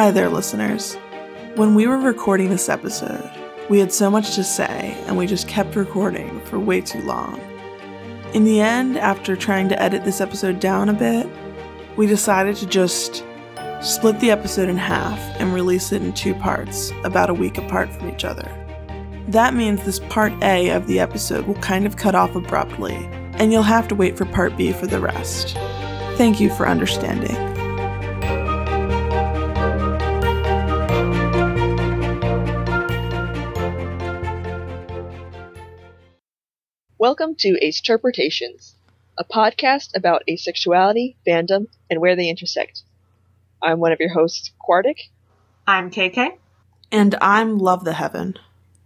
Hi there, listeners. When we were recording this episode, we had so much to say and we just kept recording for way too long. In the end, after trying to edit this episode down a bit, we decided to just split the episode in half and release it in two parts, about a week apart from each other. That means this part A of the episode will kind of cut off abruptly, and you'll have to wait for part B for the rest. Thank you for understanding. Welcome to Ace-Terpretations, a podcast about asexuality, fandom, and where they intersect. I'm one of your hosts, Quartic, I'm KK. And I'm Love the Heaven.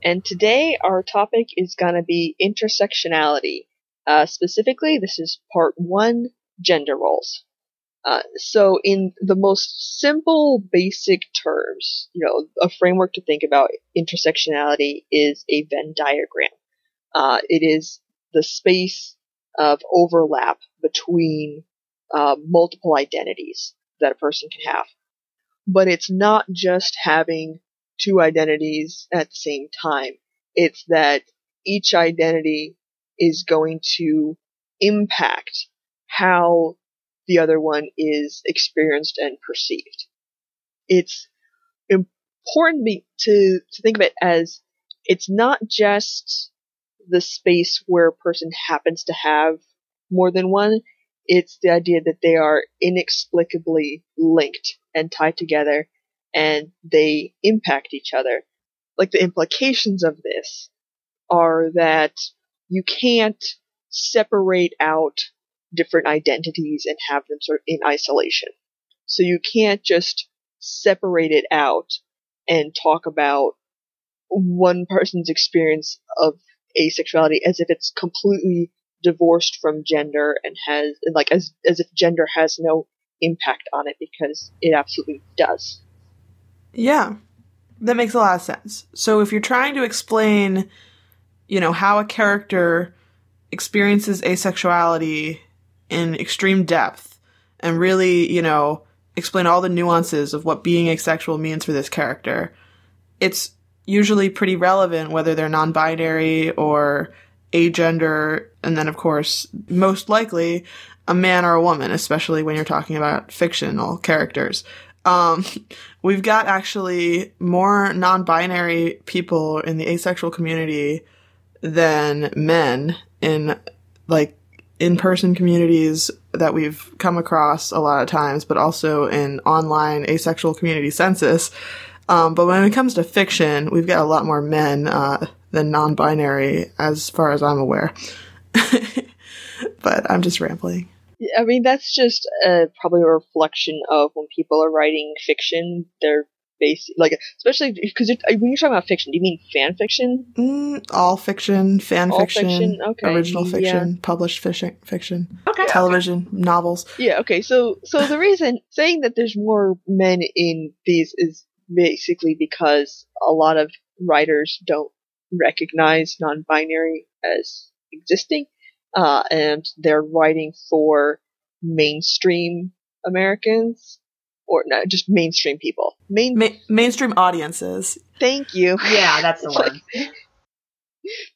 and today our topic is going to be intersectionality. Uh, specifically, this is part one, gender roles. Uh, so in the most simple, basic terms, you know, a framework to think about intersectionality is a Venn diagram. Uh, it is the space of overlap between uh, multiple identities that a person can have. But it's not just having two identities at the same time. It's that each identity is going to impact how the other one is experienced and perceived. It's important to, to think of it as it's not just the space where a person happens to have more than one. It's the idea that they are inexplicably linked and tied together and they impact each other. Like the implications of this are that you can't separate out different identities and have them sort of in isolation. So you can't just separate it out and talk about one person's experience of asexuality as if it's completely divorced from gender and has like as as if gender has no impact on it because it absolutely does. Yeah, that makes a lot of sense. So if you're trying to explain, you know, how a character experiences asexuality in extreme depth and really, you know, explain all the nuances of what being asexual means for this character, it's usually pretty relevant whether they're non binary or agender, and then, of course, most likely a man or a woman, especially when you're talking about fictional characters. Um, we've got actually more non binary people in the asexual community than men in like in person communities that we've come across a lot of times, but also in online asexual community census. Um, but when it comes to fiction, we've got a lot more men uh, than non binary, as far as I'm aware. but I'm just rambling. I mean, that's just uh, probably a reflection of when people are writing fiction, they're basic, like, especially because when you're talking about fiction, do you mean fan fiction? Mm, all fiction, fan All fiction, fiction? Okay, original yeah. fiction, published fiction, fiction, Okay. television, novels. Yeah, okay, so, so the reason saying that there's more men in these is basically because a lot of writers don't recognize non-binary as existing, uh, and they're writing for mainstream Americans, or not just mainstream people. Main, Ma- mainstream audiences. thank you. Yeah, that's the word.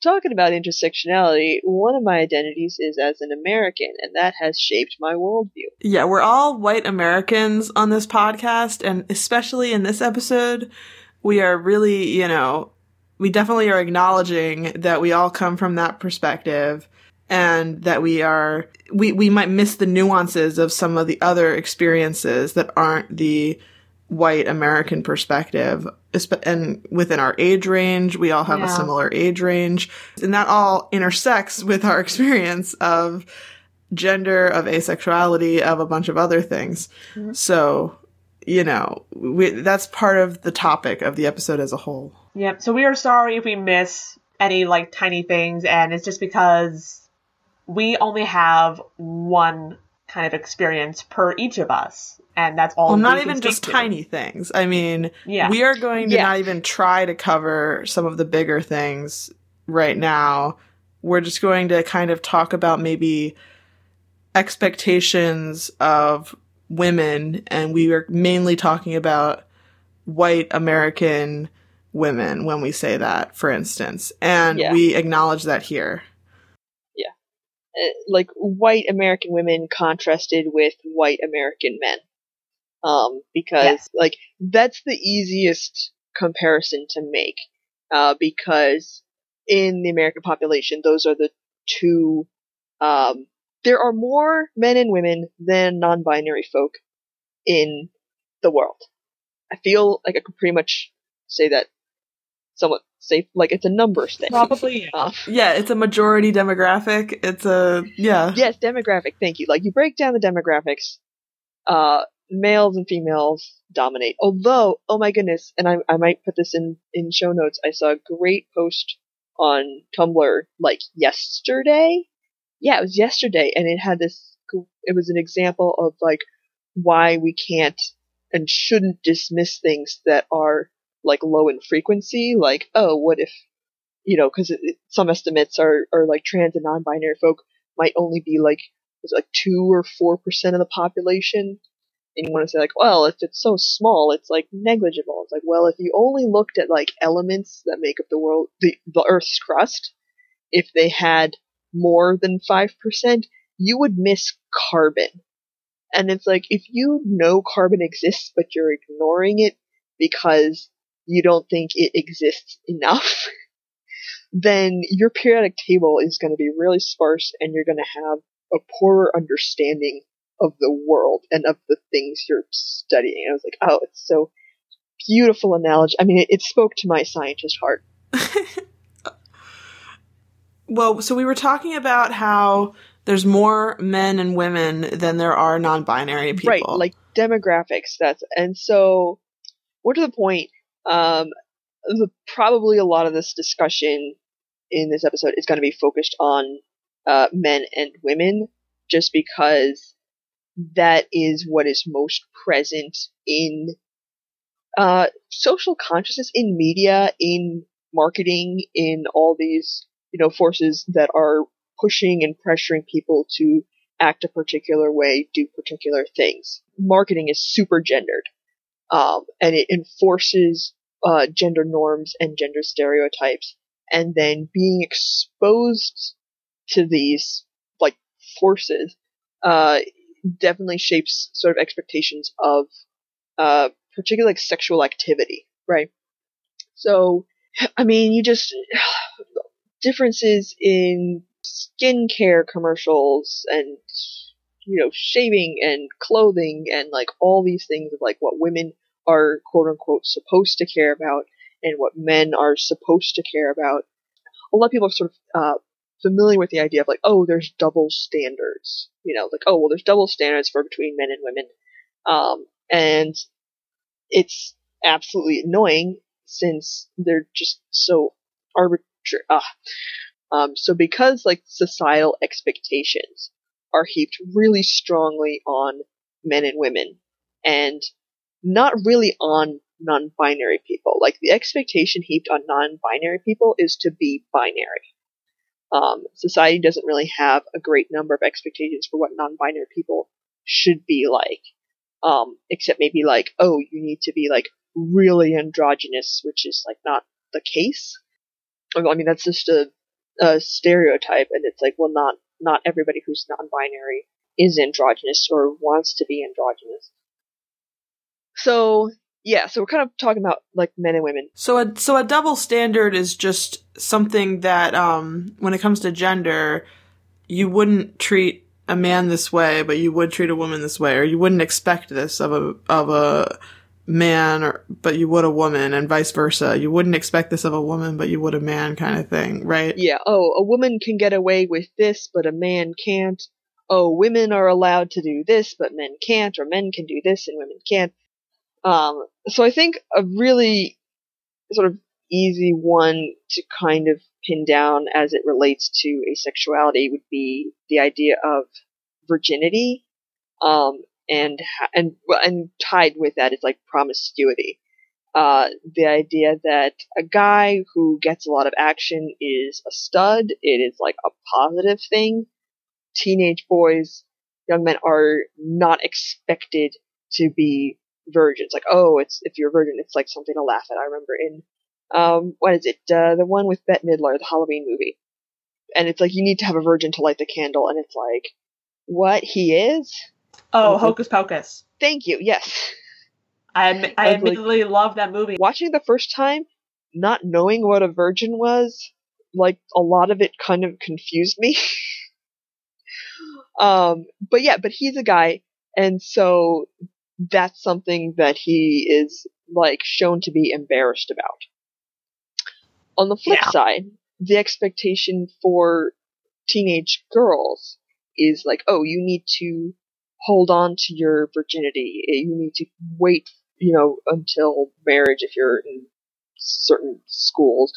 Talking about intersectionality, one of my identities is as an American, and that has shaped my worldview. Yeah, we're all white Americans on this podcast, and especially in this episode, we are really, you know, we definitely are acknowledging that we all come from that perspective and that we are we we might miss the nuances of some of the other experiences that aren't the white American perspective. And within our age range, we all have a similar age range, and that all intersects with our experience of gender, of asexuality, of a bunch of other things. Mhm. So, you know, we, that's part of the topic of the episode as a whole. Yep. So we are sorry if we miss any like tiny things, and it's just because we only have one kind of experience per each of us, and that's all. Well, not even just tiny things. I mean, Yeah. we are going to Yeah. not even try to cover some of the bigger things right now. We're just going to kind of talk about maybe expectations of women, and we are mainly talking about white American women when we say that, for instance. And Yeah. we acknowledge that here. uh, like white American women contrasted with white American men. Um, because Yes. like that's the easiest comparison to make. Uh, because in the American population, those are the two. Um, there are more men and women than non-binary folk in the world. I feel like I could pretty much say that somewhat safe. Like it's a numbers thing. Probably. yeah. Um, Yeah, it's a majority demographic. It's a yeah. yes, demographic. Thank you. Like you break down the demographics, uh, males and females dominate. Although, oh my goodness, and I, I might put this in in show notes. I saw a great post on Tumblr like yesterday. Yeah, it was yesterday, and it had this. It was an example of like why we can't and shouldn't dismiss things that are like low in frequency. Like, oh, what if you know, because some estimates are, are like trans and non-binary folk might only be like was like two or four percent of the population, and you want to say like, well, if it's so small, it's like negligible. It's like, well, if you only looked at like elements that make up the world, the the Earth's crust, if they had more than five percent, you would miss carbon. And it's like if you know carbon exists, but you're ignoring it because you don't think it exists enough. then your periodic table is going to be really sparse and you're going to have a poorer understanding of the world and of the things you're studying. And I was like, oh, it's so beautiful analogy. I mean, it, it spoke to my scientist heart. Well, so we were talking about how there's more men and women than there are non-binary people. Right, like demographics. That's and so more to the point. Um, the, probably a lot of this discussion in this episode is going to be focused on uh, men and women, just because that is what is most present in uh, social consciousness, in media, in marketing, in all these you know forces that are pushing and pressuring people to act a particular way, do particular things. Marketing is super gendered, um, and it enforces uh, gender norms and gender stereotypes, and then being exposed to these like forces uh, definitely shapes sort of expectations of uh, particularly like sexual activity, right? So, I mean, you just differences in skincare commercials and you know shaving and clothing and like all these things of like what women are quote unquote supposed to care about and what men are supposed to care about. A lot of people are sort of uh, familiar with the idea of like, oh, there's double standards. You know, like, oh, well, there's double standards for between men and women. Um, and it's absolutely annoying since they're just so arbitrary. Ah. Um, so because like societal expectations are heaped really strongly on men and women and not really on non-binary people. Like the expectation heaped on non-binary people is to be binary. Um, society doesn't really have a great number of expectations for what non-binary people should be like. Um, except maybe like, oh, you need to be like really androgynous, which is like not the case. I mean, that's just a, a stereotype, and it's like, well, not not everybody who's non-binary is androgynous or wants to be androgynous. So yeah, so we're kind of talking about like men and women. So a so a double standard is just something that um when it comes to gender, you wouldn't treat a man this way, but you would treat a woman this way, or you wouldn't expect this of a of a man or but you would a woman and vice versa. You wouldn't expect this of a woman, but you would a man kind of thing, right? Yeah, oh, a woman can get away with this, but a man can't. Oh, women are allowed to do this, but men can't, or men can do this and women can't. Um, so I think a really sort of easy one to kind of pin down as it relates to asexuality would be the idea of virginity, um, and and and tied with that is like promiscuity. Uh, the idea that a guy who gets a lot of action is a stud. It is like a positive thing. Teenage boys, young men are not expected to be virgins. Like, oh, it's if you're a virgin, it's like something to laugh at. I remember in um, what is it? Uh, the one with Bette Midler, the Halloween movie. And it's like you need to have a virgin to light the candle, and it's like, what he is? Oh, Okay. Hocus Pocus. Thank you. Yes. I admi- I I was like- admittedly love that movie. Watching the first time, not knowing what a virgin was, like a lot of it kind of confused me. um, but yeah, but he's a guy, and so that's something that he is like shown to be embarrassed about. On the flip Yeah. side, the expectation for teenage girls is like, oh, you need to hold on to your virginity. You need to wait, you know, until marriage if you're in certain schools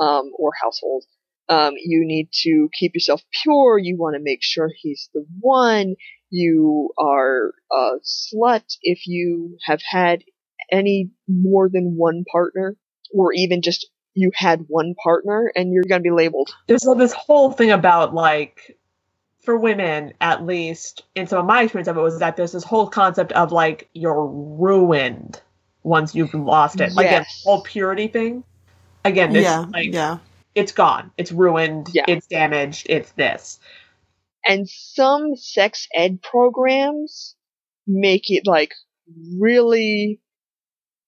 um, or households. Um, you need to keep yourself pure. You want to make sure he's the one. You are a slut if you have had any more than one partner, or even just you had one partner and you're going to be labeled. There's this whole thing about like for women at least in some of my experience of it was that there's this whole concept of like you're ruined once you've lost it. Like that whole purity thing. Again, this yeah, like yeah. it's gone. It's ruined. Yeah. It's damaged. It's this. And some sex ed programs make it like really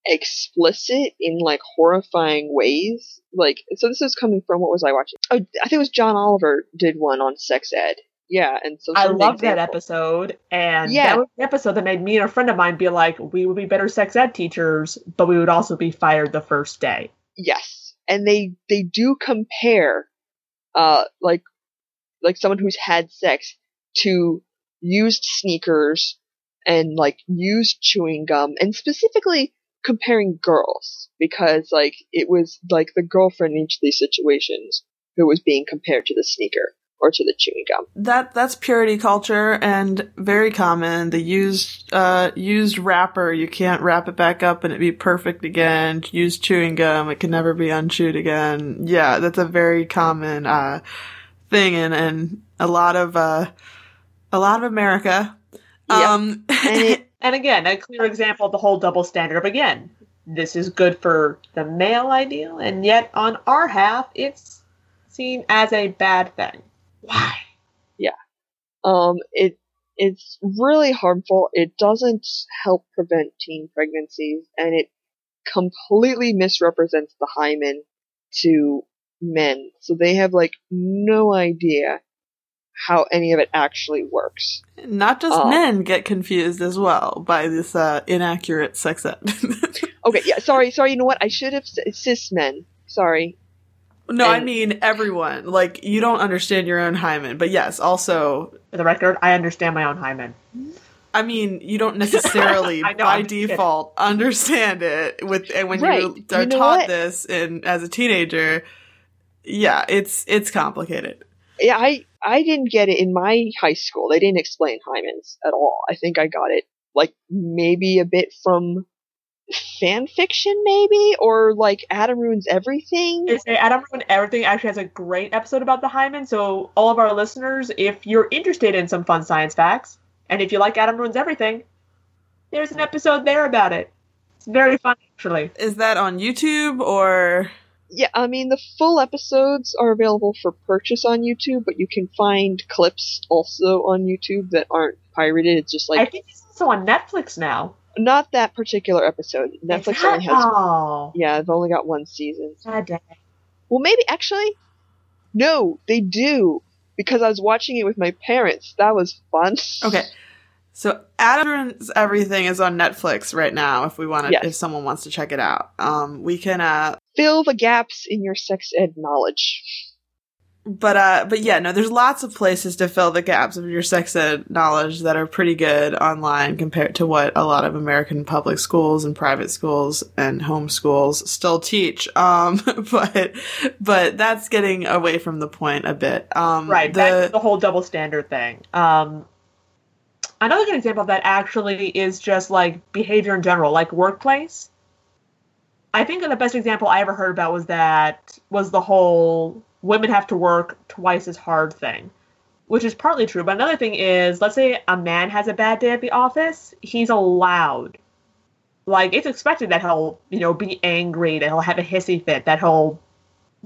explicit in like horrifying ways. Like, so this is coming from what was I watching? Oh, I think it was John Oliver did one on sex ed. Yeah, and so I some of the loved that episode, and Yeah. that was the episode that made me and a friend of mine be like, we would be better sex ed teachers, but we would also be fired the first day. Yes, and they they do compare, uh, like like someone who's had sex to used sneakers and like used chewing gum, and specifically comparing girls because like it was like the girlfriend in each of these situations who was being compared to the sneaker or to the chewing gum. That that's purity culture and very common. The used uh used wrapper, you can't wrap it back up and it be perfect again. Used chewing gum, it can never be unchewed again. Yeah, that's a very common uh thing and and a lot of uh a lot of America. Yeah. Um And it And again, a clear example of the whole double standard of again, this is good for the male ideal, and yet on our half, it's seen as a bad thing. Why? Yeah. Um it it's really harmful it doesn't help prevent teen pregnancies and it completely misrepresents the hymen to men so they have like no idea how any of it actually works not just Um, men get confused as well by this uh inaccurate sex ed. okay yeah sorry sorry you know what i should have said cis men sorry no, I mean everyone. Like you don't understand your own hymen, but yes, also For the record, I understand my own hymen. I mean, you don't necessarily know, by I'm default understand it with and when Right. you are You know taught what? this in as a teenager, yeah, it's it's complicated. yeah i i didn't get it in my high school they didn't explain hymens at all i think i got it like maybe a bit from fan fiction maybe or like adam ruins everything It's a Adam ruins Everything actually has a great episode about the hymen. So all of our listeners, if you're interested in some fun science facts, and if you like Adam Ruins Everything, there's an episode there about it. It's very fun actually. Is that on YouTube or yeah i mean the full episodes are available for purchase on youtube but you can find clips also on youtube that aren't pirated it's just like. I think it's also on Netflix now. not that particular episode netflix only has Oh, yeah i've only got one season sad. Well, maybe actually, no, they do because I was watching it with my parents. That was fun. Okay. So Adam's Everything is on Netflix right now if we want to Yes. if someone wants to check it out. Um we can uh Fill the gaps in your sex ed knowledge. but uh but yeah, no, there's lots of places to fill the gaps of your sex ed knowledge that are pretty good online compared to what a lot of American public schools and private schools and home schools still teach. Um but but that's getting away from the point a bit. Um Right, the that's the whole double standard thing. Um, another good example of that actually is just like behavior in general, like workplace. I think the best example I ever heard about was that was the whole women have to work twice as hard thing, which is partly true. But another thing is, let's say a man has a bad day at the office, he's allowed like it's expected that he'll, you know, be angry, that he'll have a hissy fit, that he'll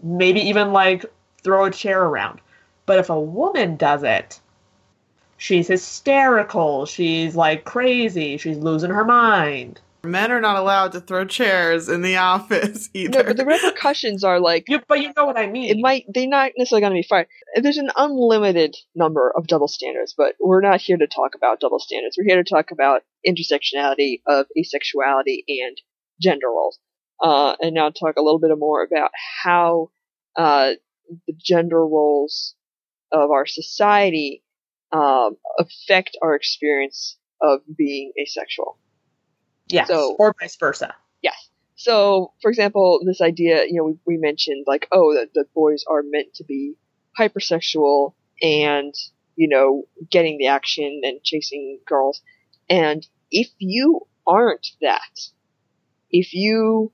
maybe even like throw a chair around. But if a woman does it, she's hysterical, she's like crazy, she's losing her mind. Men are not allowed to throw chairs in the office either. No, but the repercussions are like You, but you know what I mean. it might they're not necessarily going to be fired. There's an unlimited number of double standards, but we're not here to talk about double standards. We're here to talk about intersectionality of asexuality and gender roles, uh, and now talk a little bit more about how uh, the gender roles of our society um, affect our experience of being asexual. Yes, so- or vice versa. Yes. So, for example, this idea, you know, we, we mentioned like, oh, that, that boys are meant to be hypersexual and, you know, getting the action and chasing girls. And if you aren't that, if you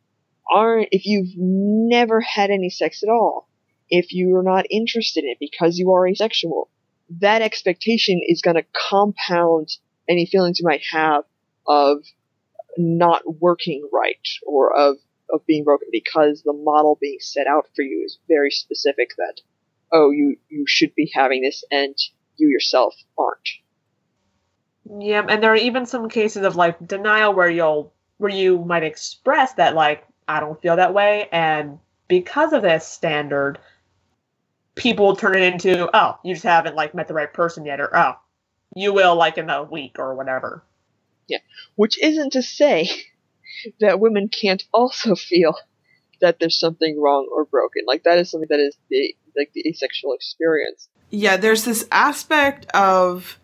aren't, if you've never had any sex at all, if you are not interested in it because you are asexual, that expectation is going to compound any feelings you might have of not working right or of of being broken because the model being set out for you is very specific that oh you you should be having this and you yourself aren't Yeah, and there are even some cases of like denial where you'll where you might express that like I don't feel that way, and because of this standard, people turn it into oh you just haven't like met the right person yet, or oh you will like in a week or whatever. Which isn't to say that women can't also feel that there's something wrong or broken. Like that is something that is the like the asexual experience. Yeah, there's this aspect of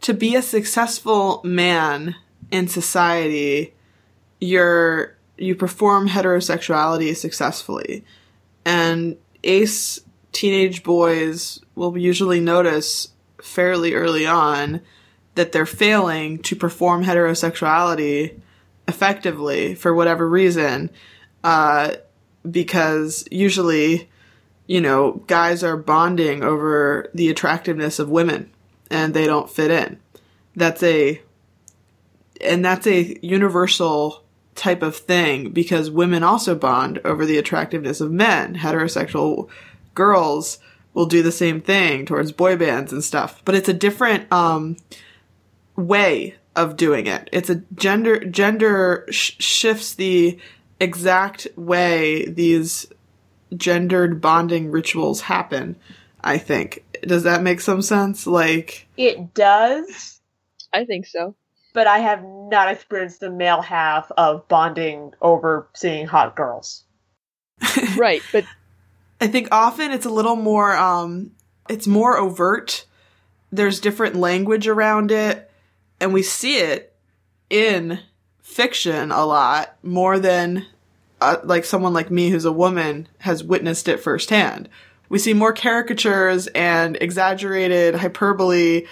to be a successful man in society, you're you perform heterosexuality successfully. And ace teenage boys will usually notice fairly early on that they're failing to perform heterosexuality effectively for whatever reason. Uh, because usually you know, guys are bonding over the attractiveness of women and they don't fit in. That's a and that's a universal type of thing because women also bond over the attractiveness of men. Heterosexual girls will do the same thing towards boy bands and stuff, but it's a different um way of doing it. It's a gender gender sh- shifts the exact way these gendered bonding rituals happen. I think. Does that make some sense? Like, It does, i think so but I have not experienced the male half of bonding over seeing hot girls. right but I think often it's a little more, um, it's more overt. There's different language around it, and we see it in fiction a lot more than uh, like someone like me who's a woman has witnessed it firsthand. We see more caricatures and exaggerated hyperbole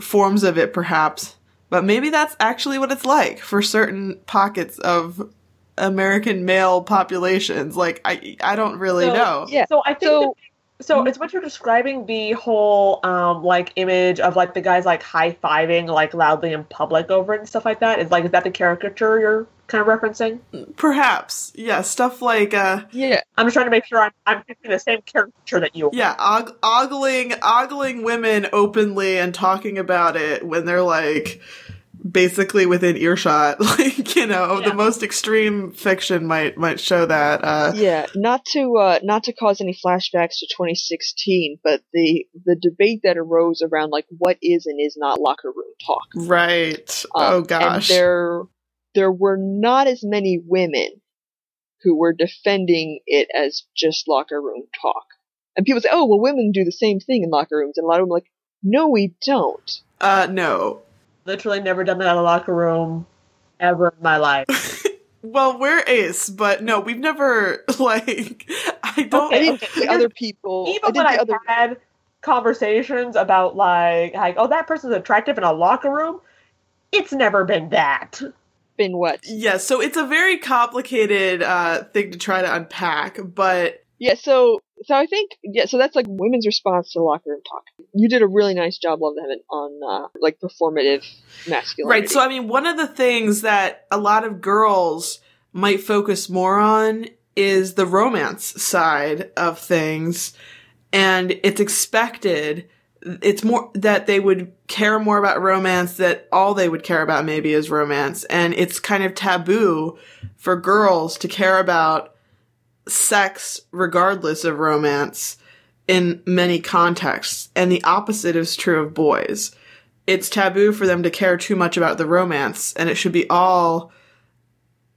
forms of it, perhaps, but maybe that's actually what it's like for certain pockets of American male populations. Like, I I don't really So- know. yeah So I think so So it's what you're describing the whole um like image of like the guys like high fiving like loudly in public over it and stuff like that. Is like is that the caricature you're kind of referencing? Perhaps, yeah, stuff like uh, yeah I'm just trying to make sure I'm I'm picking the same caricature that you. yeah, og- ogling, ogling women openly and talking about it when they're like basically within earshot. Like you know, Yeah. the most extreme fiction might might show that. Uh, yeah not to uh not to cause any flashbacks to 2016 but the the debate that arose around like what is and is not locker room talk right. Um, oh gosh. And there, there were not as many women who were defending it as just locker room talk. And people say, "Oh, well, women do the same thing in locker rooms," and a lot of them are like, "No, we don't." uh, no. Literally never done that in a locker room ever in my life. Well, we're ace, but no, we've never like. I don't. I Okay, think the other people, Even think when I've other, had conversations about like like oh that person's attractive in a locker room, it's never been that. been what? Yeah, so it's a very complicated uh, thing to try to unpack, but Yeah. So So I think yeah, so that's like women's response to locker room talk. You did a really nice job, Love Heaven, on uh, like performative masculinity. Right. So I mean, one of the things that a lot of girls might focus more on is the romance side of things, and it's expected. It's more that they would care more about romance. That all they would care about maybe is romance, and it's kind of taboo for girls to care about sex regardless of romance in many contexts. And the opposite is true of boys. It's taboo for them to care too much about the romance, and it should be all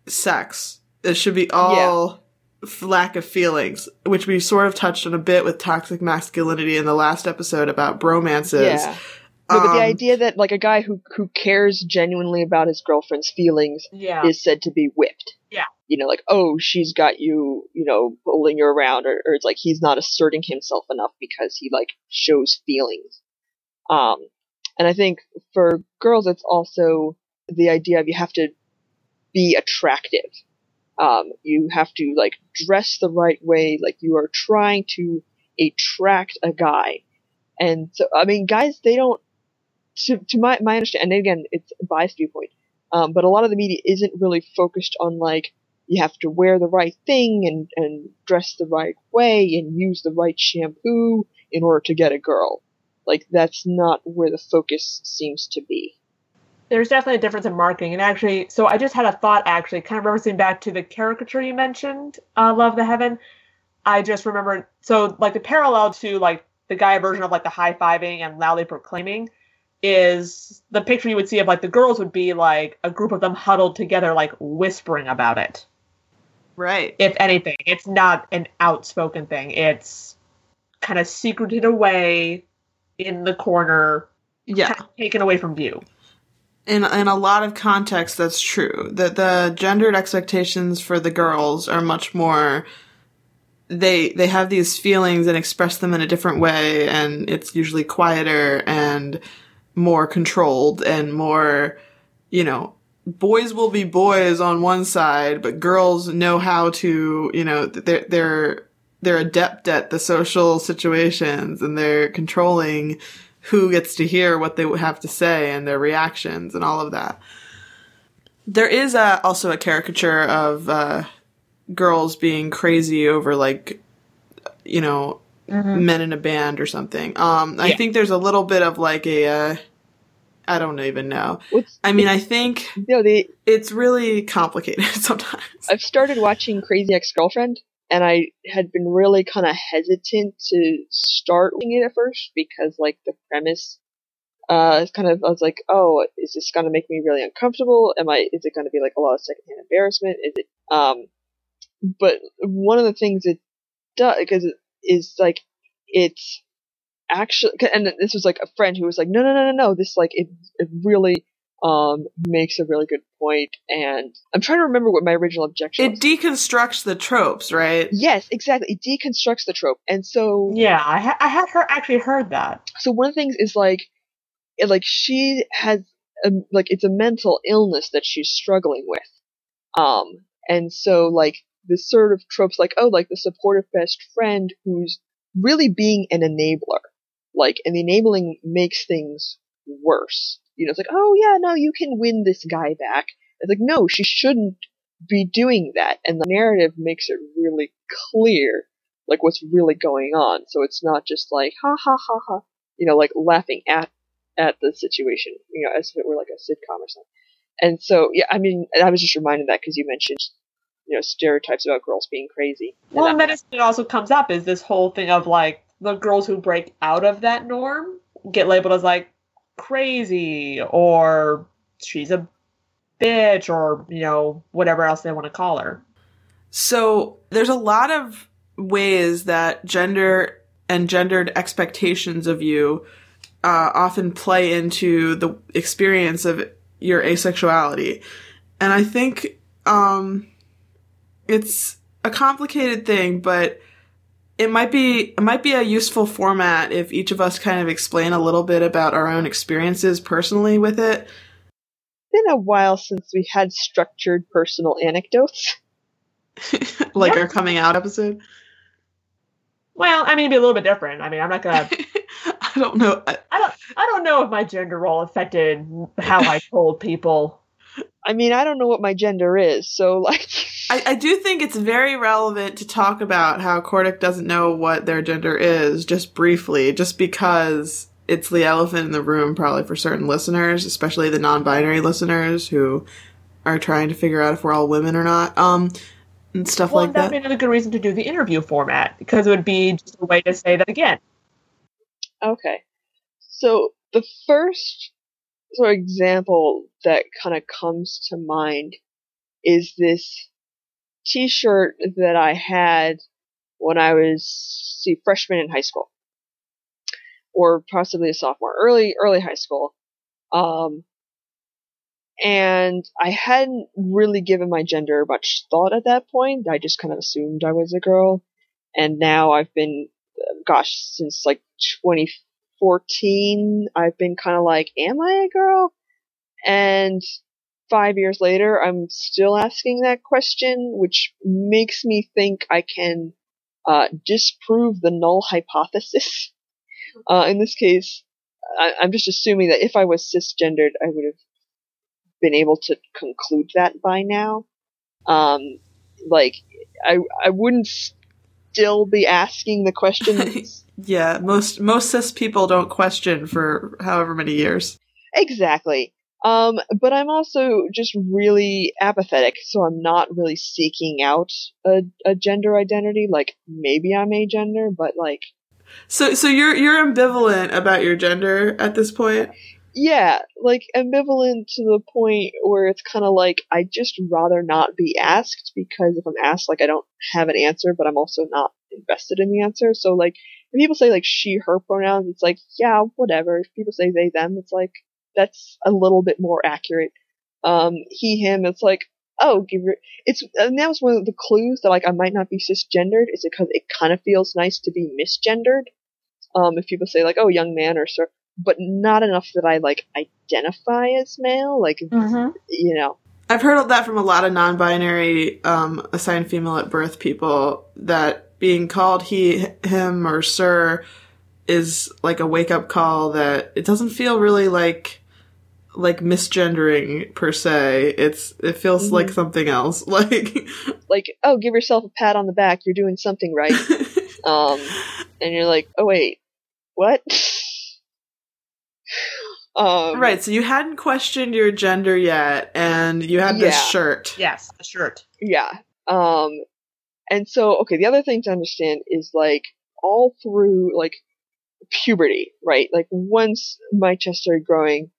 sex. It should be all f- lack of feelings, which we sort of touched on a bit with toxic masculinity in the last episode about bromances. Yeah. No, but the Um, idea that like a guy who who cares genuinely about his girlfriend's feelings Yeah. is said to be whipped. Yeah. You know, like, oh, she's got you, you know, pulling you around, or, or it's like he's not asserting himself enough because he like shows feelings. Um, and I think for girls, it's also the idea of you have to be attractive. Um, you have to like dress the right way, like you are trying to attract a guy. And so, I mean, guys, they don't, to, to my, my understanding, and again, it's a biased viewpoint, um, but a lot of the media isn't really focused on like you have to wear the right thing and and dress the right way and use the right shampoo in order to get a girl. Like that's not where the focus seems to be. there's definitely a difference in marketing. And actually, so I just had a thought actually, kind of referencing back to the caricature you mentioned, uh, Love the Heaven. I just remember, so like the parallel to like the guy version of like the high fiving and loudly proclaiming is the picture you would see of like the girls would be like a group of them huddled together, like whispering about it. Right. If anything, it's not an outspoken thing. It's kind of secreted away in the corner, Yeah. kind of taken away from view. in in a lot of contexts that's true that the gendered expectations for the girls are much more they they have these feelings and express them in a different way and it's usually quieter and more controlled and more you know boys will be boys on one side but girls know how to you know they're they're they're adept at the social situations and they're controlling who gets to hear what they have to say and their reactions and all of that. There is a, also a caricature of uh, girls being crazy over like, you know, men in a band or something. Um, I Yeah. think there's a little bit of like a, uh, I don't even know. I mean, I think you know, they it's really complicated sometimes. I've started watching Crazy Ex Girlfriend, and I had been really kind of hesitant to start it at first because, like, the premise, uh, is kind of I was like, oh, is this gonna make me really uncomfortable? Am I? Is it gonna be like a lot of secondhand embarrassment? Is it? Um, but one of the things it does because it is like it's actually, and this was like a friend who was like, no, no, no, no, no, this like it it really um, makes a really good point, and I'm trying to remember what my original objection was It was. deconstructs the tropes, right? yes, exactly. It deconstructs the trope, and so Yeah, I, ha- I had her actually heard that. so one of the things is like, it, like she has a, like it's a mental illness that she's struggling with, um, and so like the sort of tropes like oh like the supportive best friend who's really being an enabler, like and the enabling makes things worse. You know, it's like oh yeah no you can win this guy back. It's like no she shouldn't be doing that, and the narrative makes it really clear like what's really going on. So it's not just like ha ha ha ha, you know, like laughing at at the situation, you know, as if it were like a sitcom or something. And so yeah, I mean, I was just reminded of that because you mentioned you know stereotypes about girls being crazy. And Well, that- and then it also comes up is this whole thing of like the girls who break out of that norm get labeled as like crazy or she's a bitch or you know whatever else they want to call her. So there's a lot of ways that gender and gendered expectations of you uh, often play into the experience of your asexuality, and I think um, it's a complicated thing, but it might be it might be a useful format if each of us kind of explain a little bit about our own experiences personally with it. been a while since we had structured personal anecdotes. like Yeah. our coming out episode. Well, I mean, it'd be a little bit different. I mean, I'm not gonna. I don't know. I, I don't. I don't know if my gender role affected how I told people. I mean, I don't know what my gender is, so like. I, I do think it's very relevant to talk about how Cordic doesn't know what their gender is, just briefly, just because it's the elephant in the room, probably for certain listeners, especially the non-binary listeners who are trying to figure out if we're all women or not, um, and stuff Well, like that'd that. be another good reason to do the interview format because it would be just a way to say that again. Okay. So the first sort of example that kind of comes to mind is this t-shirt that I had when I was see freshman in high school or possibly a sophomore, early early high school. Um and I hadn't really given my gender much thought at that point. I just kind of assumed I was a girl. And now I've been gosh, since like 2014, I've been kind of like, am I a girl? And five years later, I'm still asking that question, which makes me think I can uh, disprove the null hypothesis. Uh, in this case, I- I'm just assuming that if I was cisgendered, I would have been able to conclude that by now. Um, like, I I wouldn't still be asking the question. Yeah, most most cis people don't question for however many years. Exactly. Um, but I'm also just really apathetic, so I'm not really seeking out a, a gender identity. Like, maybe I'm a gender, but like, So so you're you're ambivalent about your gender at this point. yeah, like ambivalent to the point where it's kind of like, I just rather not be asked because if I'm asked, like, I don't have an answer, but I'm also not invested in the answer. So like, if people say like she, her pronouns, it's like, yeah, whatever. If people say they, them, it's like, that's a little bit more accurate. Um, he, him, it's like, oh, give your, it's, and that was one of the clues that like I might not be cisgendered is because it kind of feels nice to be misgendered. Um, if people say like, oh, young man or sir, but not enough that I like identify as male, like, Mm-hmm. you know. I've heard of that from a lot of non-binary um, assigned female at birth people that being called he, him, or sir is like a wake-up call that it doesn't feel really like like misgendering per se. It's it feels Mhm. like something else. Like Like, oh, give yourself a pat on the back, you're doing something right. um, and you're like, oh wait, what? um, right. So you hadn't questioned your gender yet, and you had this Yeah. shirt. Yes, a shirt. Yeah. Um, and so, okay, the other thing to understand is like all through like puberty, right? Like once my chest started growing,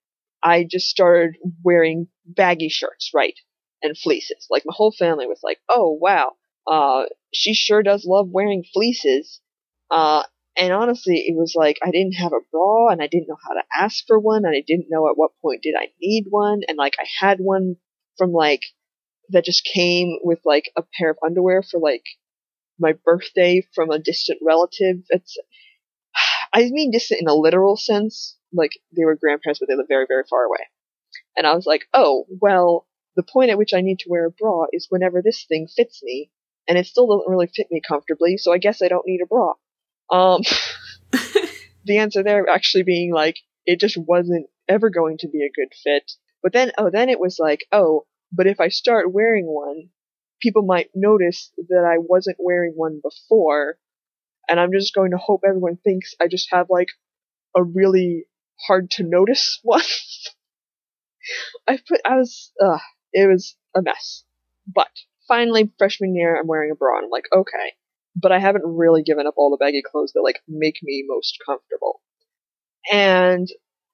I just started wearing baggy shirts, right? And fleeces. Like my whole family was like, oh wow, uh, she sure does love wearing fleeces. Uh, and honestly, it was like I didn't have a bra and I didn't know how to ask for one and I didn't know at what point did I need one and like I had one from like that just came with like a pair of underwear for like my birthday from a distant relative. It's I mean distant in a literal sense, like they were grandparents but they live very very far away. And I was like, "Oh, well, the point at which I need to wear a bra is whenever this thing fits me, and it still doesn't really fit me comfortably, so I guess I don't need a bra." Um the answer there actually being like it just wasn't ever going to be a good fit. But then oh then it was like, "Oh, but if I start wearing one, people might notice that I wasn't wearing one before, and I'm just going to hope everyone thinks I just have like a really hard to notice one. I put, I was, uh, it was a mess. But finally, freshman year, I'm wearing a bra, and I'm like, okay. But I haven't really given up all the baggy clothes that like make me most comfortable. And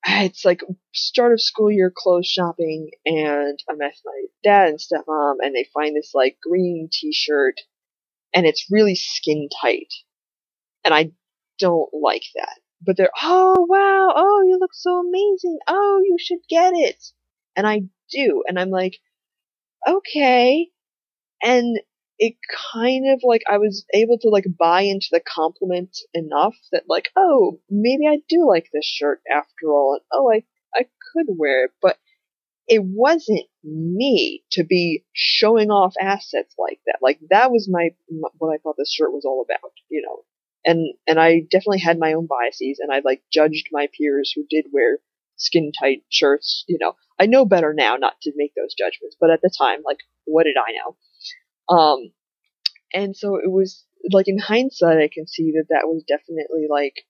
it's like start of school year clothes shopping, and I'm with my dad and stepmom, and they find this like green t-shirt, and it's really skin tight, and I don't like that. But they're, oh wow, oh you look so amazing, oh you should get it, and I do, and I'm like, okay, and it kind of like I was able to like buy into the compliment enough that like, oh, maybe I do like this shirt after all, and oh, I I could wear it, but it wasn't me to be showing off assets like that. Like that was my, what I thought this shirt was all about, you know. And and I definitely had my own biases, and I like judged my peers who did wear skin tight shirts. You know, I know better now not to make those judgments, but at the time, like, what did I know? Um, and so it was like in hindsight, I can see that that was definitely like,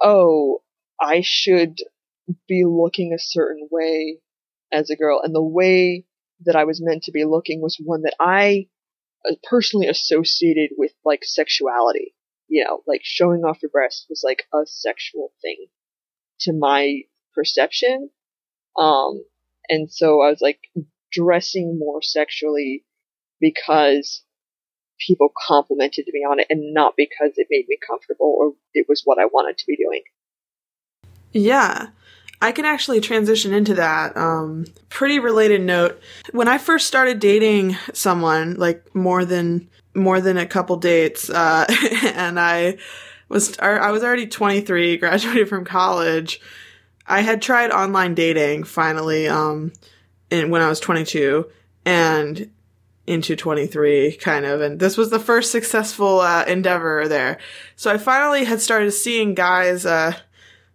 oh, I should be looking a certain way as a girl, and the way that I was meant to be looking was one that I uh, personally associated with like sexuality. You know, like showing off your breasts was like a sexual thing to my perception. Um, and so I was like dressing more sexually because people complimented me on it and not because it made me comfortable or it was what I wanted to be doing. Yeah. I can actually transition into that. Um, pretty related note. When I first started dating someone, like more than more than a couple dates, uh, and I was I was already 23, graduated from college. I had tried online dating finally, um, in, when I was 22, and into 23 kind of and this was the first successful uh, endeavor there so i finally had started seeing guys uh,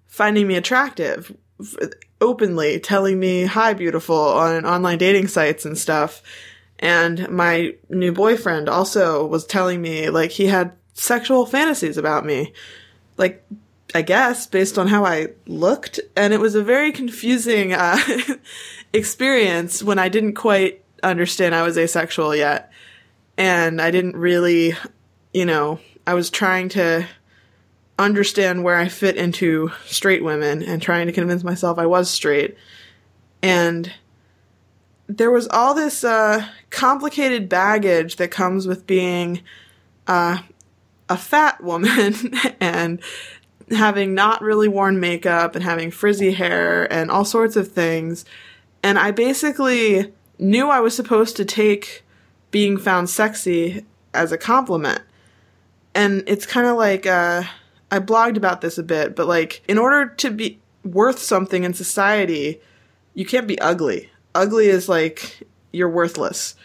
finding me attractive openly telling me hi beautiful on online dating sites and stuff and my new boyfriend also was telling me like he had sexual fantasies about me like i guess based on how i looked and it was a very confusing uh, experience when i didn't quite understand I was asexual yet. And I didn't really, you know, I was trying to understand where I fit into straight women and trying to convince myself I was straight. And there was all this uh, complicated baggage that comes with being uh, a fat woman and having not really worn makeup and having frizzy hair and all sorts of things. And I basically knew I was supposed to take being found sexy as a compliment. And it's kind of like, uh, I blogged about this a bit, but like, in order to be worth something in society, you can't be ugly. Ugly is like, you're worthless.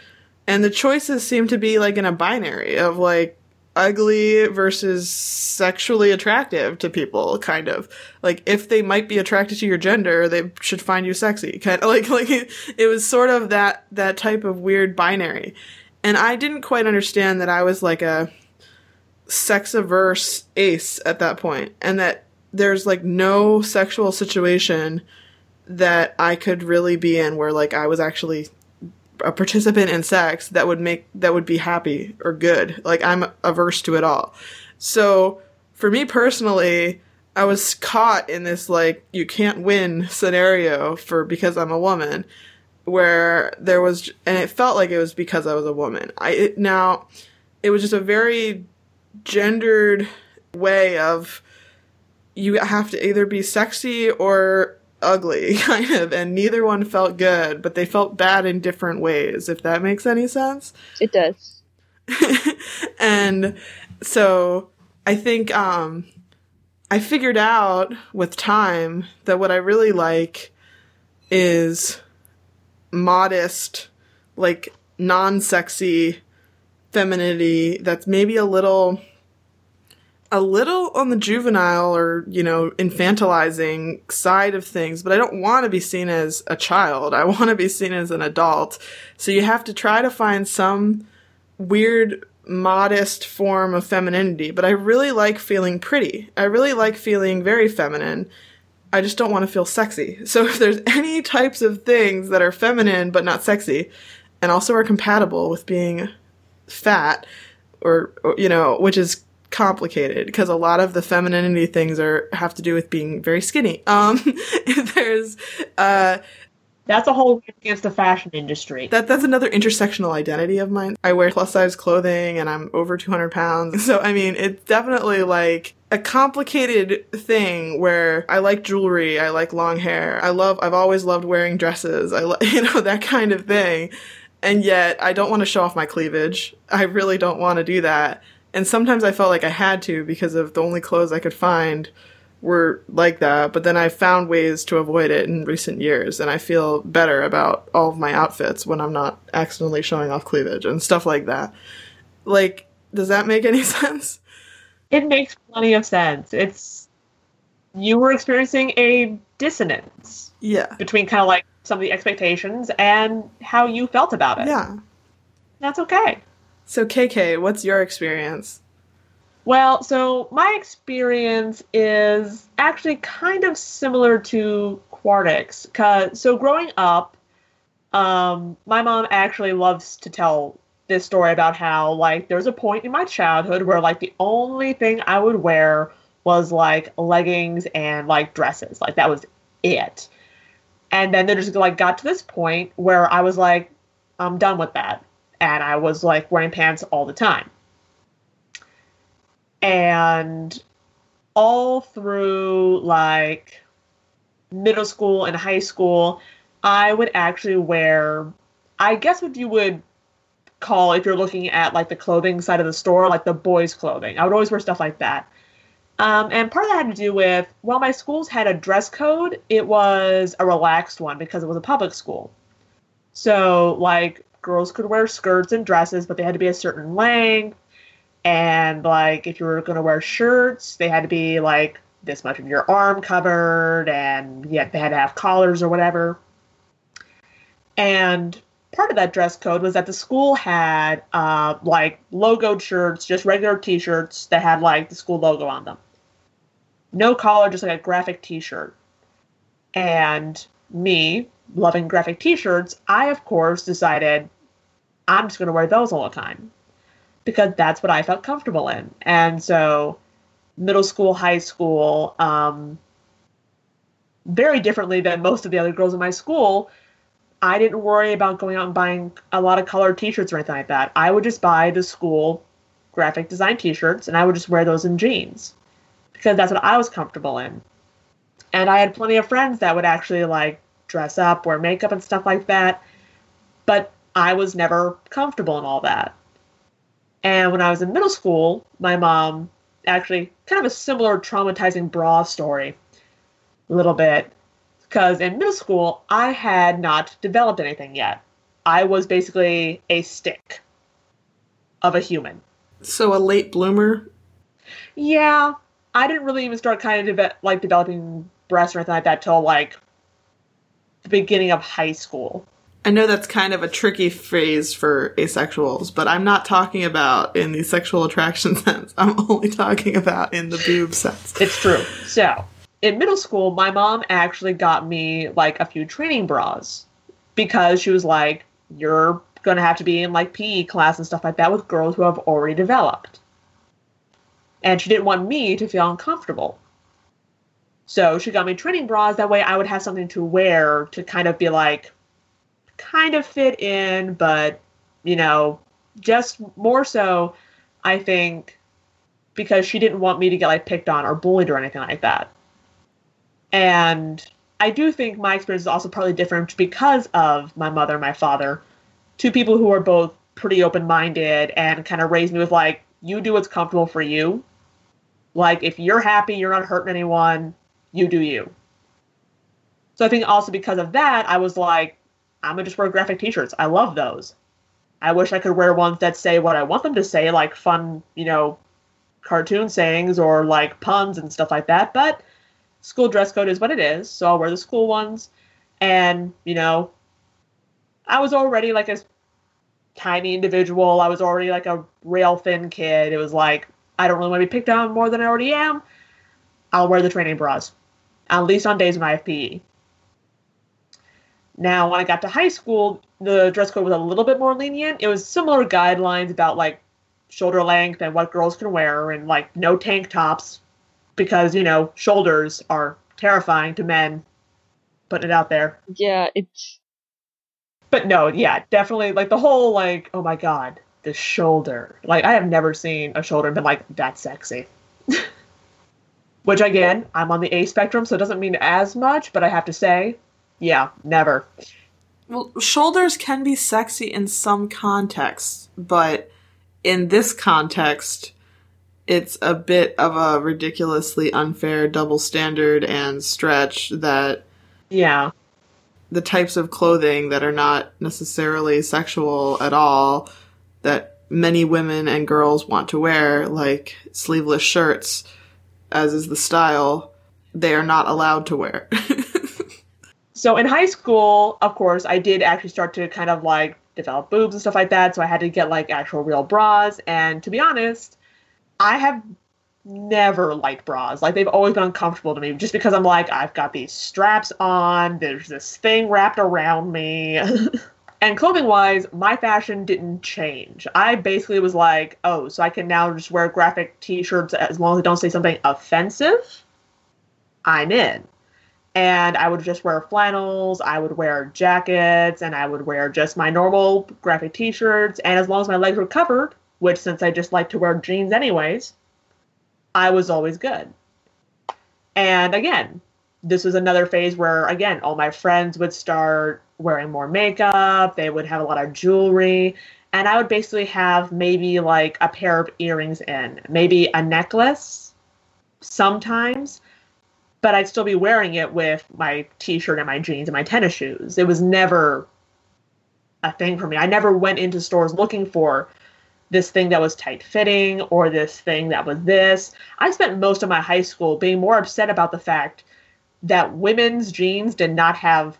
And the choices seem to be like in a binary of like, ugly versus sexually attractive to people kind of like if they might be attracted to your gender they should find you sexy kind of like like it, was sort of that that type of weird binary and i didn't quite understand that i was like a sex averse ace at that point and that there's like no sexual situation that i could really be in where like i was actually a participant in sex that would make that would be happy or good. Like I'm averse to it all. So for me personally, I was caught in this like you can't win scenario for because I'm a woman where there was and it felt like it was because I was a woman. I it, now it was just a very gendered way of you have to either be sexy or ugly, kind of, and neither one felt good, but they felt bad in different ways, if that makes any sense. It does. and so I think um, I figured out with time that what I really like is modest, like non sexy femininity that's maybe a little a little on the juvenile or, you know, infantilizing side of things, but I don't want to be seen as a child. I want to be seen as an adult. So you have to try to find some weird, modest form of femininity. But I really like feeling pretty. I really like feeling very feminine. I just don't want to feel sexy. So if there's any types of things that are feminine but not sexy, and also are compatible with being fat, or, or you know, which is complicated because a lot of the femininity things are have to do with being very skinny. Um, there's uh, that's a whole against the fashion industry. That that's another intersectional identity of mine. I wear plus size clothing and I'm over 200 pounds. So I mean, it's definitely like a complicated thing where I like jewelry, I like long hair, I love, I've always loved wearing dresses, I, lo- you know, that kind of thing. And yet, I don't want to show off my cleavage. I really don't want to do that and sometimes I felt like I had to because of the only clothes I could find were like that. But then I found ways to avoid it in recent years, and I feel better about all of my outfits when I'm not accidentally showing off cleavage and stuff like that. Like, does that make any sense? It makes plenty of sense. It's you were experiencing a dissonance Yeah. between kind of like some of the expectations and how you felt about it. Yeah. That's okay. So KK, what's your experience? Well, so my experience is actually kind of similar to Quartix. Cause so growing up, um, my mom actually loves to tell this story about how like there was a point in my childhood where like the only thing I would wear was like leggings and like dresses. Like that was it. And then they just like got to this point where I was like, I'm done with that. And I was like wearing pants all the time. And all through like middle school and high school, I would actually wear, I guess what you would call, if you're looking at like the clothing side of the store, like the boys' clothing. I would always wear stuff like that. Um, and part of that had to do with, while my schools had a dress code, it was a relaxed one because it was a public school. So, like, girls could wear skirts and dresses, but they had to be a certain length. And, like, if you were going to wear shirts, they had to be, like, this much of your arm covered, and yet they had to have collars or whatever. And part of that dress code was that the school had, uh, like, logoed shirts, just regular t shirts that had, like, the school logo on them no collar, just like a graphic T-shirt. And me, loving graphic T-shirts, I of course decided I'm just going to wear those all the time because that's what I felt comfortable in. And so, middle school, high school, um, very differently than most of the other girls in my school. I didn't worry about going out and buying a lot of colored T-shirts or anything like that. I would just buy the school graphic design T-shirts, and I would just wear those in jeans because that's what I was comfortable in. And I had plenty of friends that would actually like dress up, wear makeup and stuff like that. But I was never comfortable in all that. And when I was in middle school, my mom actually kind of a similar traumatizing bra story, a little bit. Because in middle school, I had not developed anything yet. I was basically a stick of a human. So a late bloomer? Yeah, I didn't really even start kind of deve- like developing breasts or anything like that till like the beginning of high school. I know that's kind of a tricky phrase for asexuals, but I'm not talking about in the sexual attraction sense. I'm only talking about in the boob sense. It's true. So, in middle school, my mom actually got me like a few training bras because she was like, you're going to have to be in like PE class and stuff like that with girls who have already developed. And she didn't want me to feel uncomfortable. So she got me training bras. That way I would have something to wear to kind of be like, kind of fit in, but, you know, just more so, I think, because she didn't want me to get like picked on or bullied or anything like that. And I do think my experience is also partly different because of my mother and my father, two people who are both pretty open minded and kind of raised me with like, you do what's comfortable for you. Like, if you're happy, you're not hurting anyone, you do you. So I think also because of that, I was like, I'm gonna just wear graphic t-shirts. I love those. I wish I could wear ones that say what I want them to say, like fun, you know, cartoon sayings or like puns and stuff like that. But school dress code is what it is, so I'll wear the school ones. And, you know, I was already like a tiny individual. I was already like a rail thin kid. It was like, I don't really want to be picked on more than I already am. I'll wear the training bras, at least on days when I have PE. Now, when I got to high school, the dress code was a little bit more lenient. It was similar guidelines about like shoulder length and what girls can wear, and like no tank tops because you know shoulders are terrifying to men. Putting it out there. Yeah, it's But no, yeah, definitely like the whole like, oh my god, the shoulder. Like I have never seen a shoulder and been like, that's sexy. Which again, I'm on the A spectrum, so it doesn't mean as much, but I have to say, yeah, never. Well, shoulders can be sexy in some contexts, but in this context, it's a bit of a ridiculously unfair double standard and stretch that Yeah. the types of clothing that are not necessarily sexual at all that many women and girls want to wear, like sleeveless shirts, as is the style, they are not allowed to wear. so in high school, of course, I did actually start to kind of like develop boobs and stuff like that. So I had to get like actual real bras. And to be honest, I have never liked bras. Like they've always been uncomfortable to me just because I'm like, I've got these straps on, there's this thing wrapped around me. and clothing wise, my fashion didn't change. I basically was like, oh, so I can now just wear graphic t shirts as long as they don't say something offensive. I'm in. And I would just wear flannels, I would wear jackets, and I would wear just my normal graphic t shirts. And as long as my legs were covered, which since I just like to wear jeans anyways, I was always good. And again, this was another phase where, again, all my friends would start wearing more makeup, they would have a lot of jewelry, and I would basically have maybe like a pair of earrings in, maybe a necklace sometimes, but I'd still be wearing it with my t shirt and my jeans and my tennis shoes. It was never a thing for me. I never went into stores looking for this thing that was tight fitting or this thing that was this. I spent most of my high school being more upset about the fact that women's jeans did not have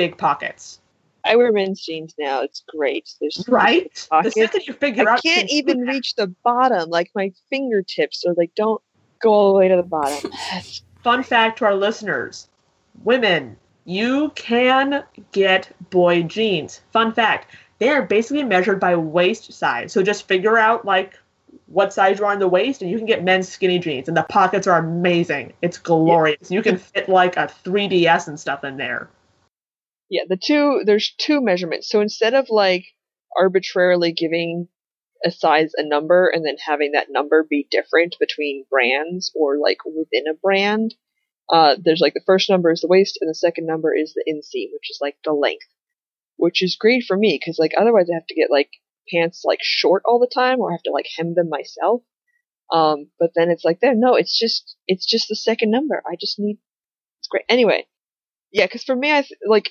big pockets. I wear men's jeans now. It's great. There's right. The second you figure I out, can't even reach the bottom. Like my fingertips are like don't go all the way to the bottom. Fun fact to our listeners: women, you can get boy jeans. Fun fact: they are basically measured by waist size. So just figure out like what size you are on the waist, and you can get men's skinny jeans. And the pockets are amazing. It's glorious. Yeah. You can fit like a 3DS and stuff in there. Yeah, the two there's two measurements. So instead of like arbitrarily giving a size a number and then having that number be different between brands or like within a brand, uh, there's like the first number is the waist and the second number is the inseam, which is like the length which is great for me because like otherwise I have to get like pants like short all the time or I have to like hem them myself. Um, but then it's like there, no, it's just it's just the second number. I just need it's great. Anyway, yeah, because for me, I th- like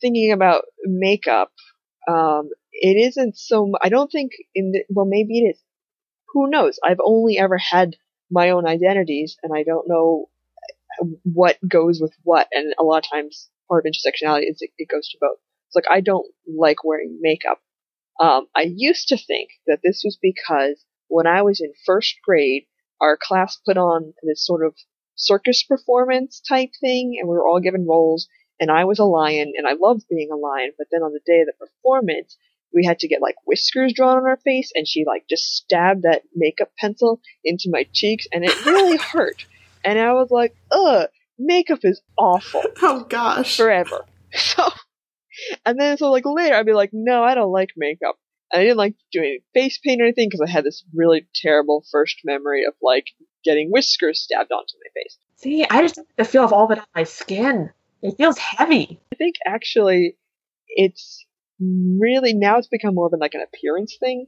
thinking about makeup. Um, it isn't so. I don't think in the, well, maybe it is. Who knows? I've only ever had my own identities, and I don't know what goes with what. And a lot of times, part of intersectionality is it, it goes to both. It's like I don't like wearing makeup. Um, I used to think that this was because when I was in first grade, our class put on this sort of circus performance type thing, and we were all given roles. And I was a lion, and I loved being a lion. But then on the day of the performance, we had to get like whiskers drawn on our face, and she like just stabbed that makeup pencil into my cheeks, and it really hurt. And I was like, ugh, makeup is awful. Oh gosh. Forever. So and then so like later I'd be like, no, I don't like makeup. And I didn't like doing face paint or anything because I had this really terrible first memory of like getting whiskers stabbed onto my face. See, I just the feel of all of it on my skin. It feels heavy. I think actually it's really now it's become more of an, like an appearance thing.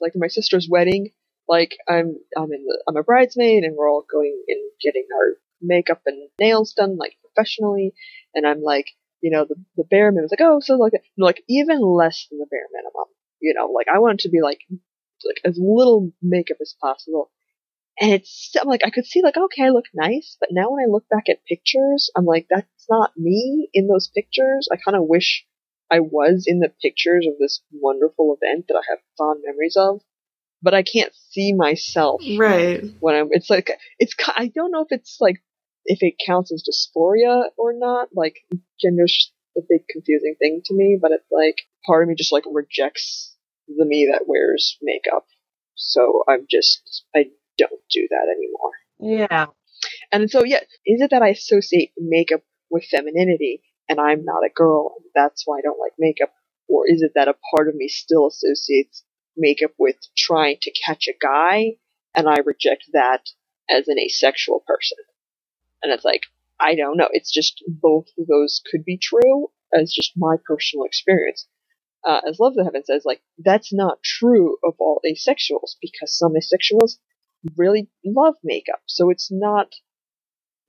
Like my sister's wedding, like I'm I'm in the I'm a bridesmaid and we're all going and getting our makeup and nails done like professionally and I'm like you know, the, the bare minimum. It's like, oh, so like, like even less than the bare minimum. You know, like I want it to be like, like as little makeup as possible. And it's, I'm like, I could see like, okay, I look nice, but now when I look back at pictures, I'm like, that's not me in those pictures. I kind of wish I was in the pictures of this wonderful event that I have fond memories of, but I can't see myself. Right. When I'm, it's like, it's, I don't know if it's like if it counts as dysphoria or not. Like gender's a big confusing thing to me, but it's like part of me just like rejects the me that wears makeup. So I'm just I don't do that anymore. Yeah. And so yeah, is it that I associate makeup with femininity and I'm not a girl and that's why I don't like makeup? Or is it that a part of me still associates makeup with trying to catch a guy and I reject that as an asexual person? And it's like, I don't know. It's just both of those could be true as just my personal experience. Uh, as Love the Heaven says, like, that's not true of all asexuals because some asexuals really love makeup. So it's not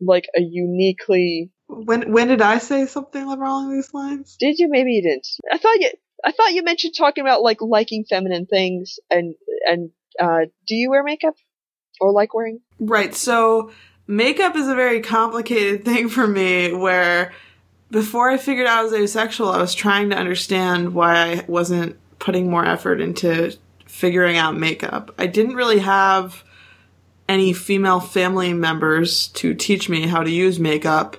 like a uniquely. When when did I say something along these lines? Did you? Maybe you didn't. I thought you. I thought you mentioned talking about like liking feminine things and and uh, do you wear makeup or like wearing? Right. So makeup is a very complicated thing for me where before I figured out I was asexual, I was trying to understand why I wasn't putting more effort into figuring out makeup. I didn't really have any female family members to teach me how to use makeup.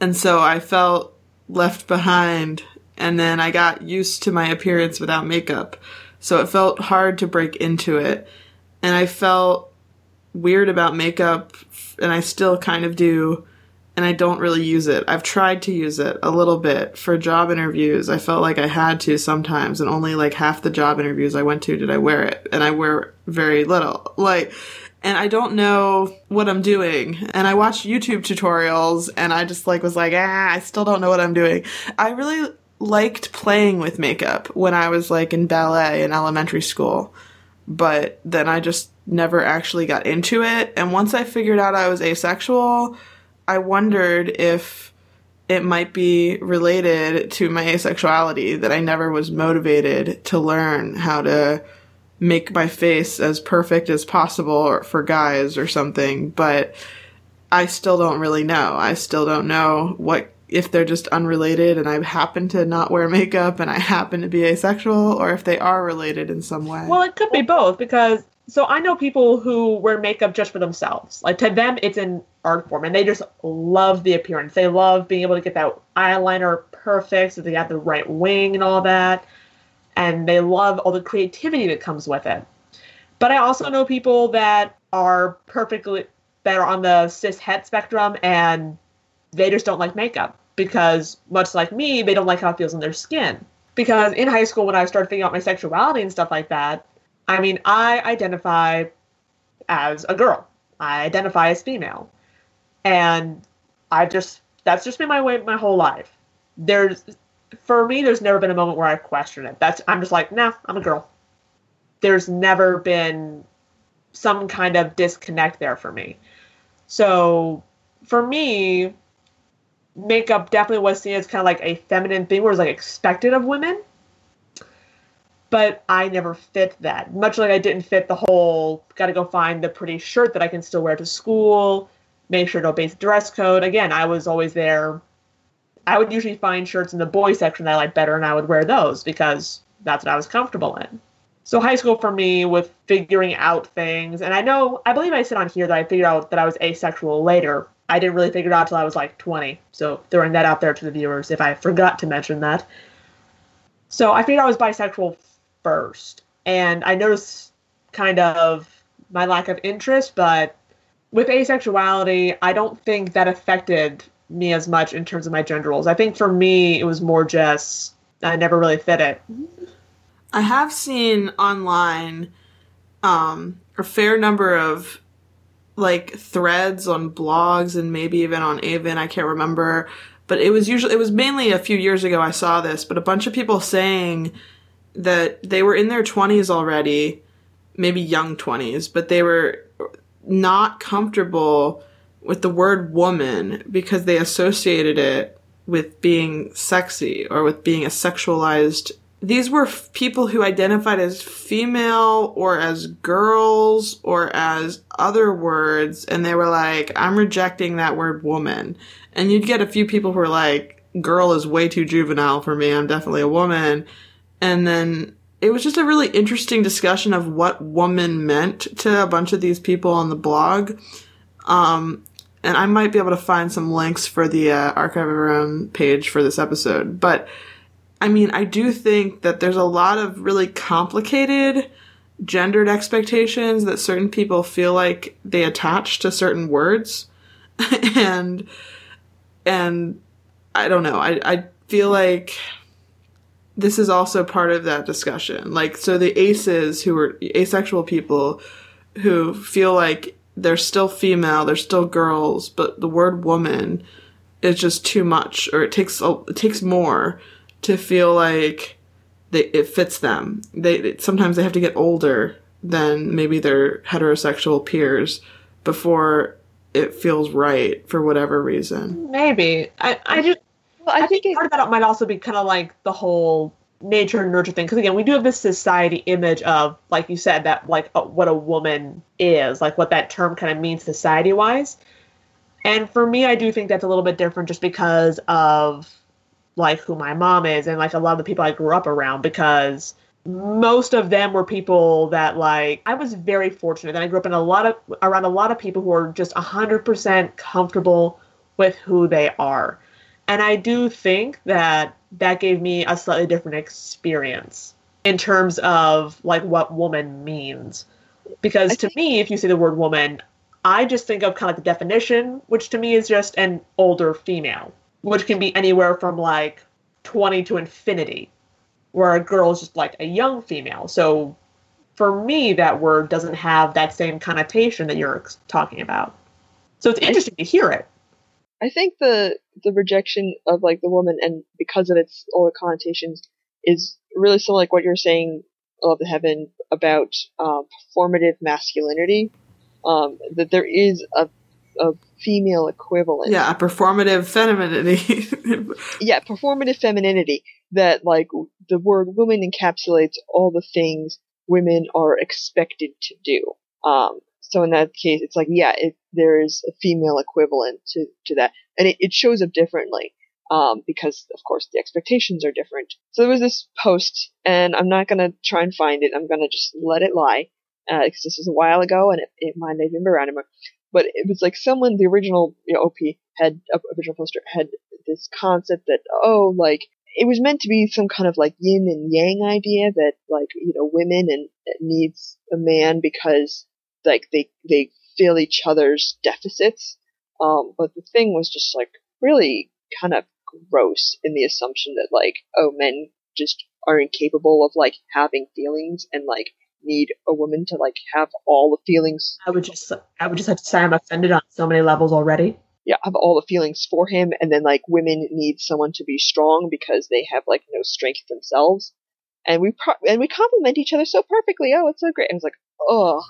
And so I felt left behind and then I got used to my appearance without makeup. So it felt hard to break into it. And I felt weird about makeup and I still kind of do and I don't really use it. I've tried to use it a little bit for job interviews. I felt like I had to sometimes and only like half the job interviews I went to did I wear it and I wear very little. Like and I don't know what I'm doing. And I watched YouTube tutorials and I just like was like, ah, I still don't know what I'm doing. I really liked playing with makeup when I was like in ballet in elementary school. But then I just never actually got into it. And once I figured out I was asexual, I wondered if it might be related to my asexuality that I never was motivated to learn how to make my face as perfect as possible for guys or something, but I still don't really know. I still don't know what if they're just unrelated and I happen to not wear makeup and I happen to be asexual or if they are related in some way. Well, it could be both because so I know people who wear makeup just for themselves. Like to them it's an art form and they just love the appearance. They love being able to get that eyeliner perfect so they got the right wing and all that and they love all the creativity that comes with it. But I also know people that are perfectly that are on the cis het spectrum and they just don't like makeup because much like me, they don't like how it feels on their skin. Because in high school when I started figuring out my sexuality and stuff like that, I mean, I identify as a girl. I identify as female. And I just that's just been my way my whole life. There's for me, there's never been a moment where I question it. That's I'm just like, nah, I'm a girl. There's never been some kind of disconnect there for me. So for me, makeup definitely was seen as kind of like a feminine thing where it was like expected of women. But I never fit that. Much like I didn't fit the whole gotta go find the pretty shirt that I can still wear to school, make sure to obey the dress code. Again, I was always there I would usually find shirts in the boy section that I like better, and I would wear those because that's what I was comfortable in. So high school for me with figuring out things, and I know I believe I said on here that I figured out that I was asexual later. I didn't really figure it out till I was like 20. So throwing that out there to the viewers if I forgot to mention that. So I figured I was bisexual first, and I noticed kind of my lack of interest, but with asexuality, I don't think that affected me as much in terms of my gender roles. I think for me, it was more just I never really fit it. I have seen online um, a fair number of like threads on blogs and maybe even on AVEN. I can't remember, but it was usually it was mainly a few years ago. I saw this, but a bunch of people saying that they were in their twenties already, maybe young twenties, but they were not comfortable with the word woman because they associated it with being sexy or with being a sexualized. These were f- people who identified as female or as girls or as other words, and they were like, I'm rejecting that word woman. And you'd get a few people who were like, girl is way too juvenile for me, I'm definitely a woman. And then it was just a really interesting discussion of what woman meant to a bunch of these people on the blog. Um, and I might be able to find some links for the uh, archive of our own page for this episode. But I mean, I do think that there's a lot of really complicated gendered expectations that certain people feel like they attach to certain words, and and I don't know. I I feel like this is also part of that discussion. Like, so the aces who are asexual people who feel like they're still female, they're still girls, but the word woman is just too much, or it takes it takes more to feel like they, it fits them. They sometimes they have to get older than maybe their heterosexual peers before it feels right for whatever reason. Maybe I I just well, I, I think, think part of that might also be kind of like the whole nature and nurture thing. Because again we do have this society image of like you said that like uh, what a woman is like what that term kind of means society wise and for me i do think that's a little bit different just because of like who my mom is and like a lot of the people i grew up around because most of them were people that like i was very fortunate that i grew up in a lot of around a lot of people who are just 100% comfortable with who they are. And i do think that that gave me a slightly different experience in terms of like what woman means. Because to me, if you say the word woman, I just think of kind of like the definition, which to me is just an older female, which can be anywhere from like 20 to infinity, where a girl is just like a young female. So for me, that word doesn't have that same connotation that you're talking about. So it's interesting to hear it. I think the the rejection of like the woman and because of its all the connotations is really similar like what you're saying of the heaven about um, performative masculinity. Um, that there is a a female equivalent. Yeah, a performative femininity. yeah, performative femininity that like the word woman encapsulates all the things women are expected to do. Um, so in that case, it's like, yeah, it, there is a female equivalent to, to that. And it, it shows up differently. Um, because of course the expectations are different. So there was this post, and I'm not gonna try and find it. I'm gonna just let it lie, because uh, this was a while ago, and it, it might not even be around anymore. But it was like someone, the original you know, OP had uh, original poster had this concept that oh, like it was meant to be some kind of like yin and yang idea that like you know women and needs a man because like they they fill each other's deficits. Um, but the thing was just like really kind of gross in the assumption that like oh men just are incapable of like having feelings and like need a woman to like have all the feelings. I would just I would just have to say I'm offended on so many levels already. Yeah, have all the feelings for him, and then like women need someone to be strong because they have like no strength themselves, and we pro- and we complement each other so perfectly. Oh, it's so great. And it's like, oh,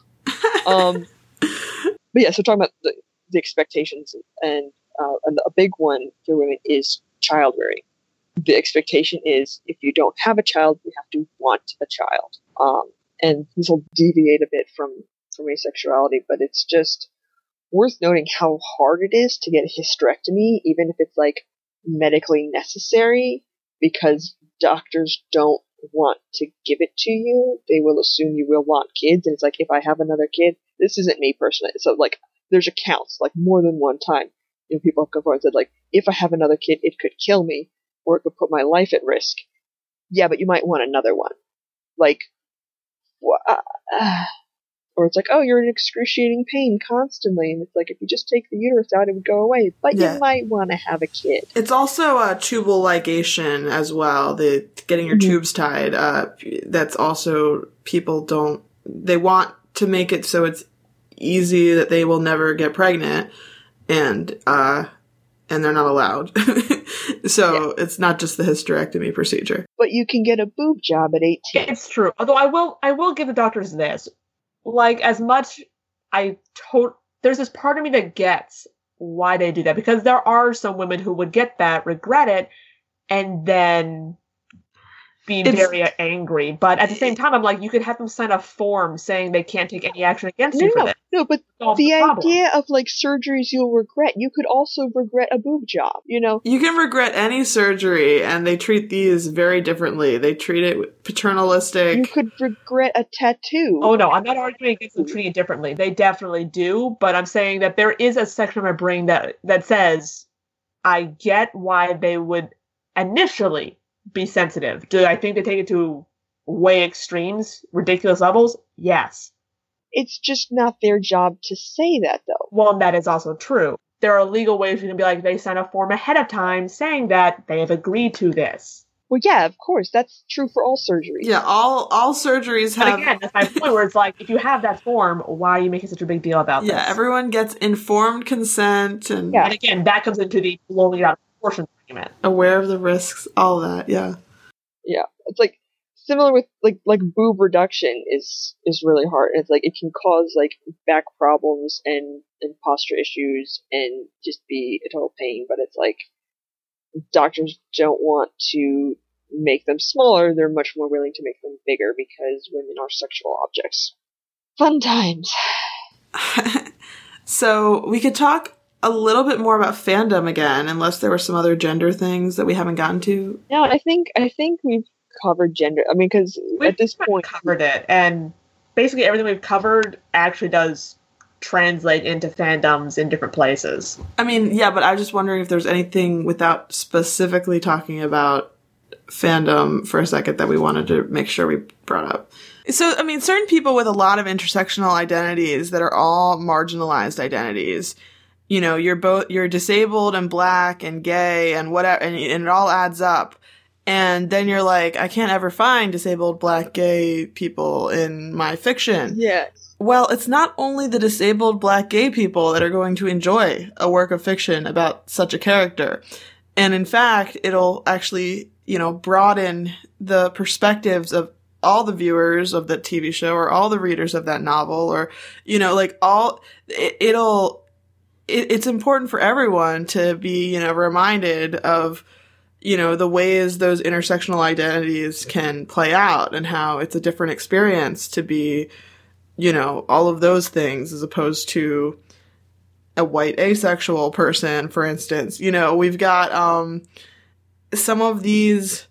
um, but yeah, so talking about the, the expectations and, uh, and a big one for women is child rearing. The expectation is if you don't have a child, you have to want a child. Um, and this will deviate a bit from from asexuality, but it's just worth noting how hard it is to get a hysterectomy, even if it's like medically necessary, because doctors don't want to give it to you, they will assume you will want kids. And it's like, if I have another kid, this isn't me personally. So like, there's accounts, like more than one time, you know, people have come forward and said like, if I have another kid, it could kill me or it could put my life at risk. Yeah, but you might want another one. Like, uh, uh, or it's like, oh, you're in excruciating pain constantly, and it's like if you just take the uterus out, it would go away. But yeah. you might want to have a kid. It's also a tubal ligation as well. The getting your mm-hmm. tubes tied. Uh, that's also people don't. They want to make it so it's easy that they will never get pregnant, and uh, and they're not allowed. so yeah. it's not just the hysterectomy procedure. But you can get a boob job at 18. It's true. Although I will I will give the doctors this like as much I to there's this part of me that gets why they do that because there are some women who would get that, regret it, and then being it's, very angry. But at the same time, I'm like, you could have them sign a form saying they can't take any action against no, you for no, this. No, but the, the idea of like surgeries you'll regret, you could also regret a boob job. You know, you can regret any surgery, and they treat these very differently. They treat it paternalistic. You could regret a tattoo. Oh no, I'm not arguing against them treating it differently. They definitely do, but I'm saying that there is a section of my brain that that says I get why they would initially be sensitive. Do I think they take it to way extremes, ridiculous levels? Yes. It's just not their job to say that, though. Well, that is also true. There are legal ways you can be like, they sign a form ahead of time saying that they have agreed to this. Well, yeah, of course. That's true for all surgeries. Yeah, all all surgeries have. But again, that's my point. Where it's like, if you have that form, why are you making such a big deal about yeah, this? Yeah, everyone gets informed consent, and yeah. and again, that comes into the blowing out proportion argument. Aware of the risks, all that, yeah. Yeah. It's like similar with like like boob reduction is is really hard. It's like it can cause like back problems and and posture issues and just be a total pain, but it's like doctors don't want to make them smaller, they're much more willing to make them bigger because women are sexual objects. Fun times. so we could talk a little bit more about fandom again, unless there were some other gender things that we haven't gotten to. No, I think I think we've covered gender. I mean, because at this point, we covered it, and basically everything we've covered actually does translate into fandoms in different places. I mean, yeah, but I was just wondering if there's anything without specifically talking about fandom for a second that we wanted to make sure we brought up. So, I mean, certain people with a lot of intersectional identities that are all marginalized identities. You know, you're both you're disabled and black and gay and whatever, and, and it all adds up. And then you're like, I can't ever find disabled black gay people in my fiction. Yeah. Well, it's not only the disabled black gay people that are going to enjoy a work of fiction about such a character. And in fact, it'll actually, you know, broaden the perspectives of all the viewers of that TV show or all the readers of that novel or, you know, like all, it, will it, it's important for everyone to be, you know, reminded of, you know, the ways those intersectional identities can play out and how it's a different experience to be, you know, all of those things as opposed to a white asexual person, for instance. You know, we've got um, some of these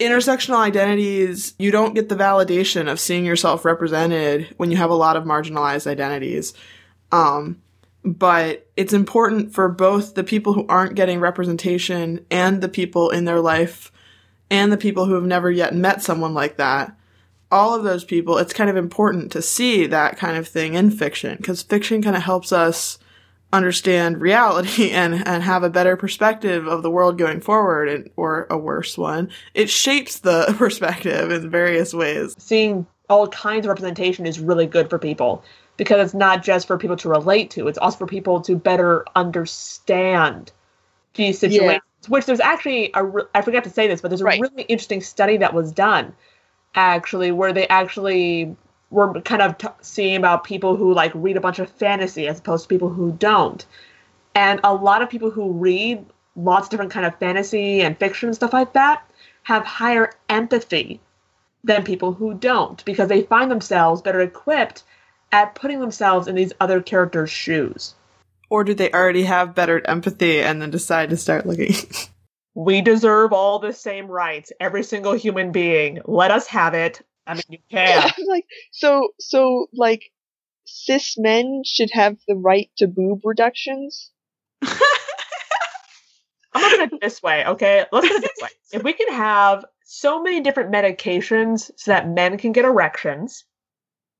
intersectional identities, you don't get the validation of seeing yourself represented when you have a lot of marginalized identities. Um, but it's important for both the people who aren't getting representation and the people in their life and the people who have never yet met someone like that all of those people, it's kind of important to see that kind of thing in fiction because fiction kind of helps us understand reality and, and have a better perspective of the world going forward and, or a worse one. It shapes the perspective in various ways. Seeing all kinds of representation is really good for people because it's not just for people to relate to, it's also for people to better understand these situations. Yeah. Which there's actually a, re- I forgot to say this, but there's a right. really interesting study that was done actually where they actually were kind of t- seeing about people who like read a bunch of fantasy as opposed to people who don't and a lot of people who read lots of different kind of fantasy and fiction and stuff like that have higher empathy than people who don't because they find themselves better equipped at putting themselves in these other characters' shoes. Or do they already have better empathy and then decide to start looking? we deserve all the same rights. Every single human being. Let us have it. I mean, you can. like so, so like cis men should have the right to boob reductions. I'm gonna put it this way, okay? Let's put it this way. If we can have so many different medications so that men can get erections,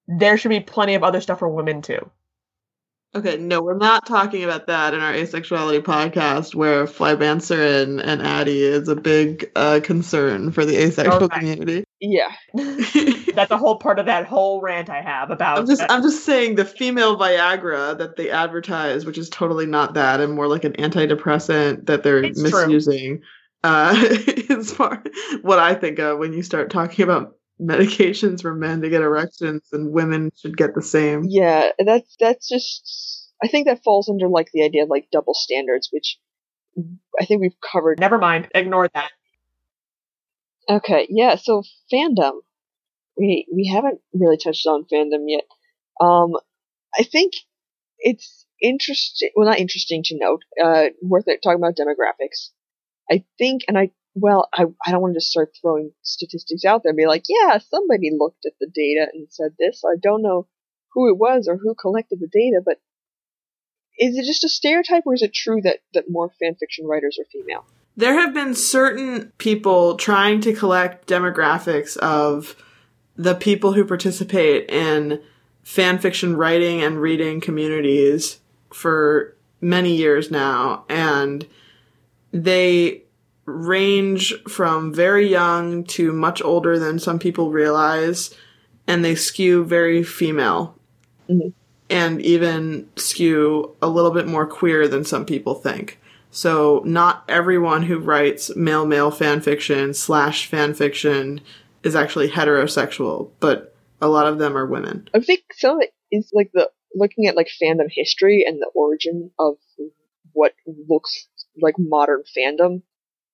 there should be plenty of other stuff for women too. Okay, no, we're not talking about that in our asexuality podcast, where Flibanserin and Addyi is a big uh, concern for the asexual okay. community. Yeah, that's a whole part of that whole rant I have about. I'm just, I'm just saying the female Viagra that they advertise, which is totally not that, and more like an antidepressant that they're it's misusing. True. Uh, is far what I think of when you start talking about medications for men to get erections and women should get the same. Yeah, that's that's just I think that falls under like the idea of like double standards, which I think we've covered. Never mind, ignore that. Okay, yeah, so fandom. We we haven't really touched on fandom yet. Um I think it's interesting well not interesting to note, uh worth it talking about demographics. I think and I well, I, I don't want to just start throwing statistics out there and be like, yeah, somebody looked at the data and said this. I don't know who it was or who collected the data, but is it just a stereotype or is it true that, that more fanfiction writers are female? There have been certain people trying to collect demographics of the people who participate in fanfiction writing and reading communities for many years now, and they range from very young to much older than some people realize, and they skew very female. Mm-hmm. And even skew a little bit more queer than some people think. So, not everyone who writes male male fan fiction slash fan fiction is actually heterosexual, but a lot of them are women. I think some of it is like the looking at like fandom history and the origin of what looks like modern fandom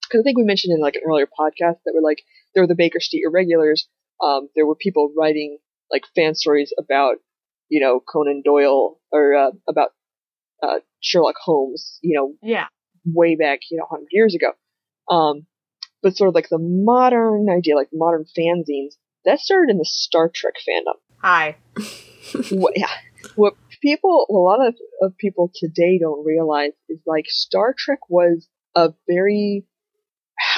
because I think we mentioned in like an earlier podcast that were like there were the Baker Street irregulars. Um, there were people writing like fan stories about you know Conan Doyle or uh, about uh, Sherlock Holmes. You know, Yeah. way back you know 100 years ago. Um, but sort of like the modern idea, like modern fanzines, that started in the Star Trek fandom. Hi. what, yeah, what people, a lot of, of people today don't realize is like Star Trek was a very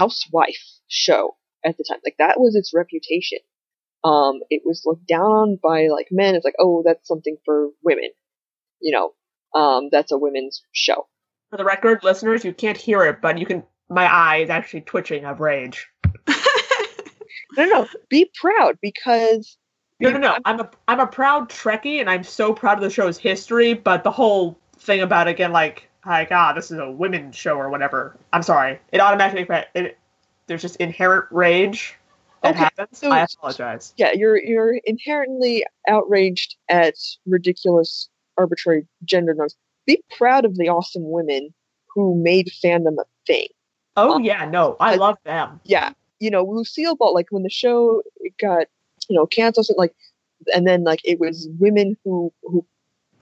housewife show at the time. Like that was its reputation. Um, it was looked down on by like men. It's like, oh, that's something for women. You know, um, that's a women's show. For the record, listeners, you can't hear it, but you can. My eye is actually twitching of rage. No, no, no. Be proud because No, no, no. I'm a I'm a proud Trekkie, and I'm so proud of the show's history. But the whole thing about again, like, like ah, this is a women's show or whatever. I'm sorry. It automatically it, there's just inherent rage that Okay, happens. so- I apologize. yeah, you're you're inherently outraged at ridiculous, arbitrary gender norms. Be proud of the awesome women who made fandom a thing. Oh yeah, no, I I- love them. Yeah, you know, Lucille Ball. Like when the show got you know canceled, like, and then like it was women who who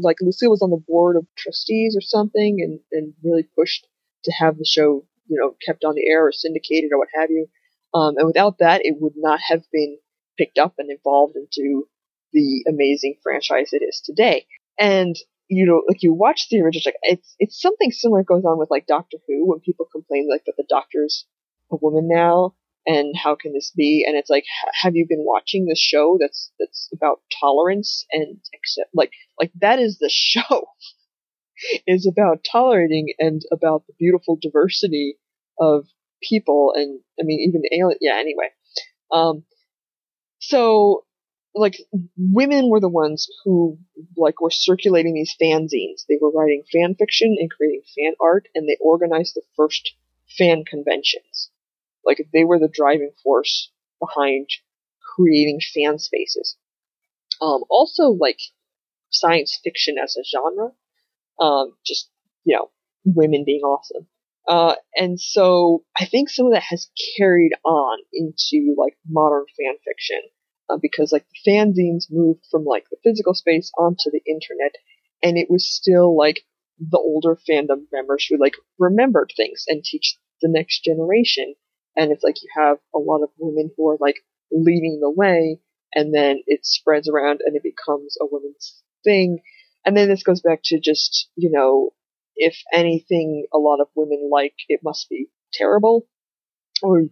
like Lucille was on the board of trustees or something, and and really pushed to have the show you know kept on the air or syndicated or what have you. Um, and without that, it would not have been picked up and evolved into the amazing franchise it is today. And you know, like you watch the original, like it's it's something similar goes on with like Doctor Who when people complain like that the Doctor's a woman now and how can this be? And it's like, have you been watching this show that's that's about tolerance and accept like like that is the show. Is about tolerating and about the beautiful diversity of people and I mean even alien yeah anyway. Um so like women were the ones who like were circulating these fanzines. They were writing fan fiction and creating fan art and they organized the first fan conventions like they were the driving force behind creating fan spaces um also like science fiction as a genre um just you know women being awesome uh, and so I think some of that has carried on into like modern fan fiction uh, because like the fanzines moved from like the physical space onto the internet, and it was still like the older fandom members who like remembered things and teach the next generation. And it's like you have a lot of women who are like leading the way, and then it spreads around and it becomes a women's thing. And then this goes back to just you know if anything a lot of women like, it must be terrible. Or,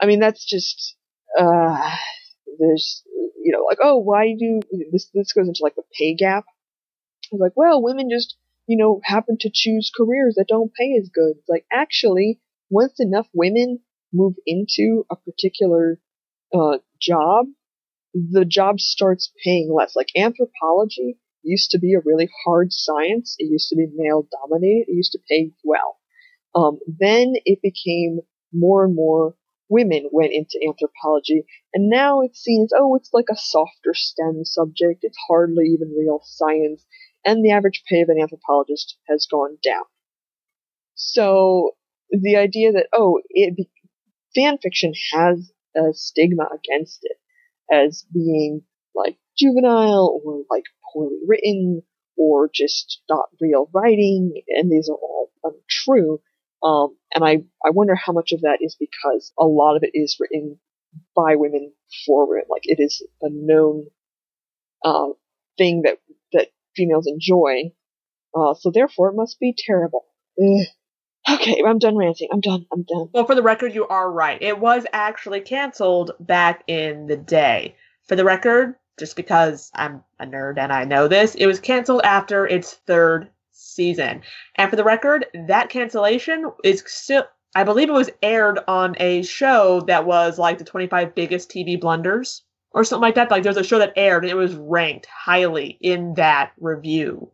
I mean, that's just, uh, there's, you know, like, oh, why do, this, this goes into like the pay gap. It's like, well, women just, you know, happen to choose careers that don't pay as good. It's like, actually, once enough women move into a particular, uh, job, the job starts paying less. Like anthropology, used to be a really hard science. It used to be male dominated. It used to pay well. Um, then it became more and more women went into anthropology, and now it's seen as oh, it's like a softer STEM subject. It's hardly even real science, and the average pay of an anthropologist has gone down. So the idea that oh, it fan fiction has a stigma against it as being like juvenile or like poorly written or just not real writing, and these are all untrue. Um, and I, I wonder how much of that is because a lot of it is written by women for women. Like it is a known uh, thing that that females enjoy. Uh, so therefore, it must be terrible. Ugh. Okay, I'm done ranting. I'm done. I'm done. Well, for the record, you are right. It was actually canceled back in the day. For the record, just because I'm a nerd and I know this, it was canceled after its third season. And for the record, that cancellation is still, I believe it was aired on a show that was like the 25 biggest TV blunders or something like that. Like there's a show that aired and it was ranked highly in that review.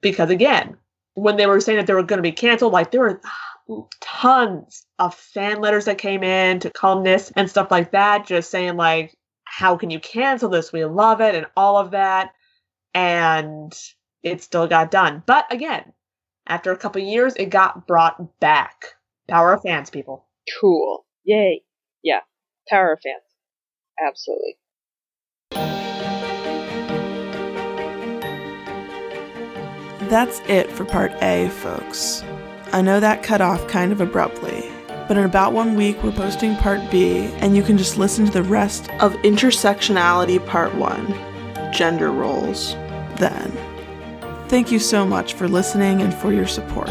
Because again, when they were saying that they were going to be canceled, like there were tons of fan letters that came in to columnists and stuff like that, just saying like, how can you cancel this? We love it and all of that. And it still got done. But again, after a couple years, it got brought back. Power of fans, people. Cool. Yay. Yeah. Power of fans. Absolutely. That's it for part A, folks. I know that cut off kind of abruptly, but in about one week we're posting part B, and you can just listen to the rest of Intersectionality Part 1 Gender Roles then. Thank you so much for listening and for your support.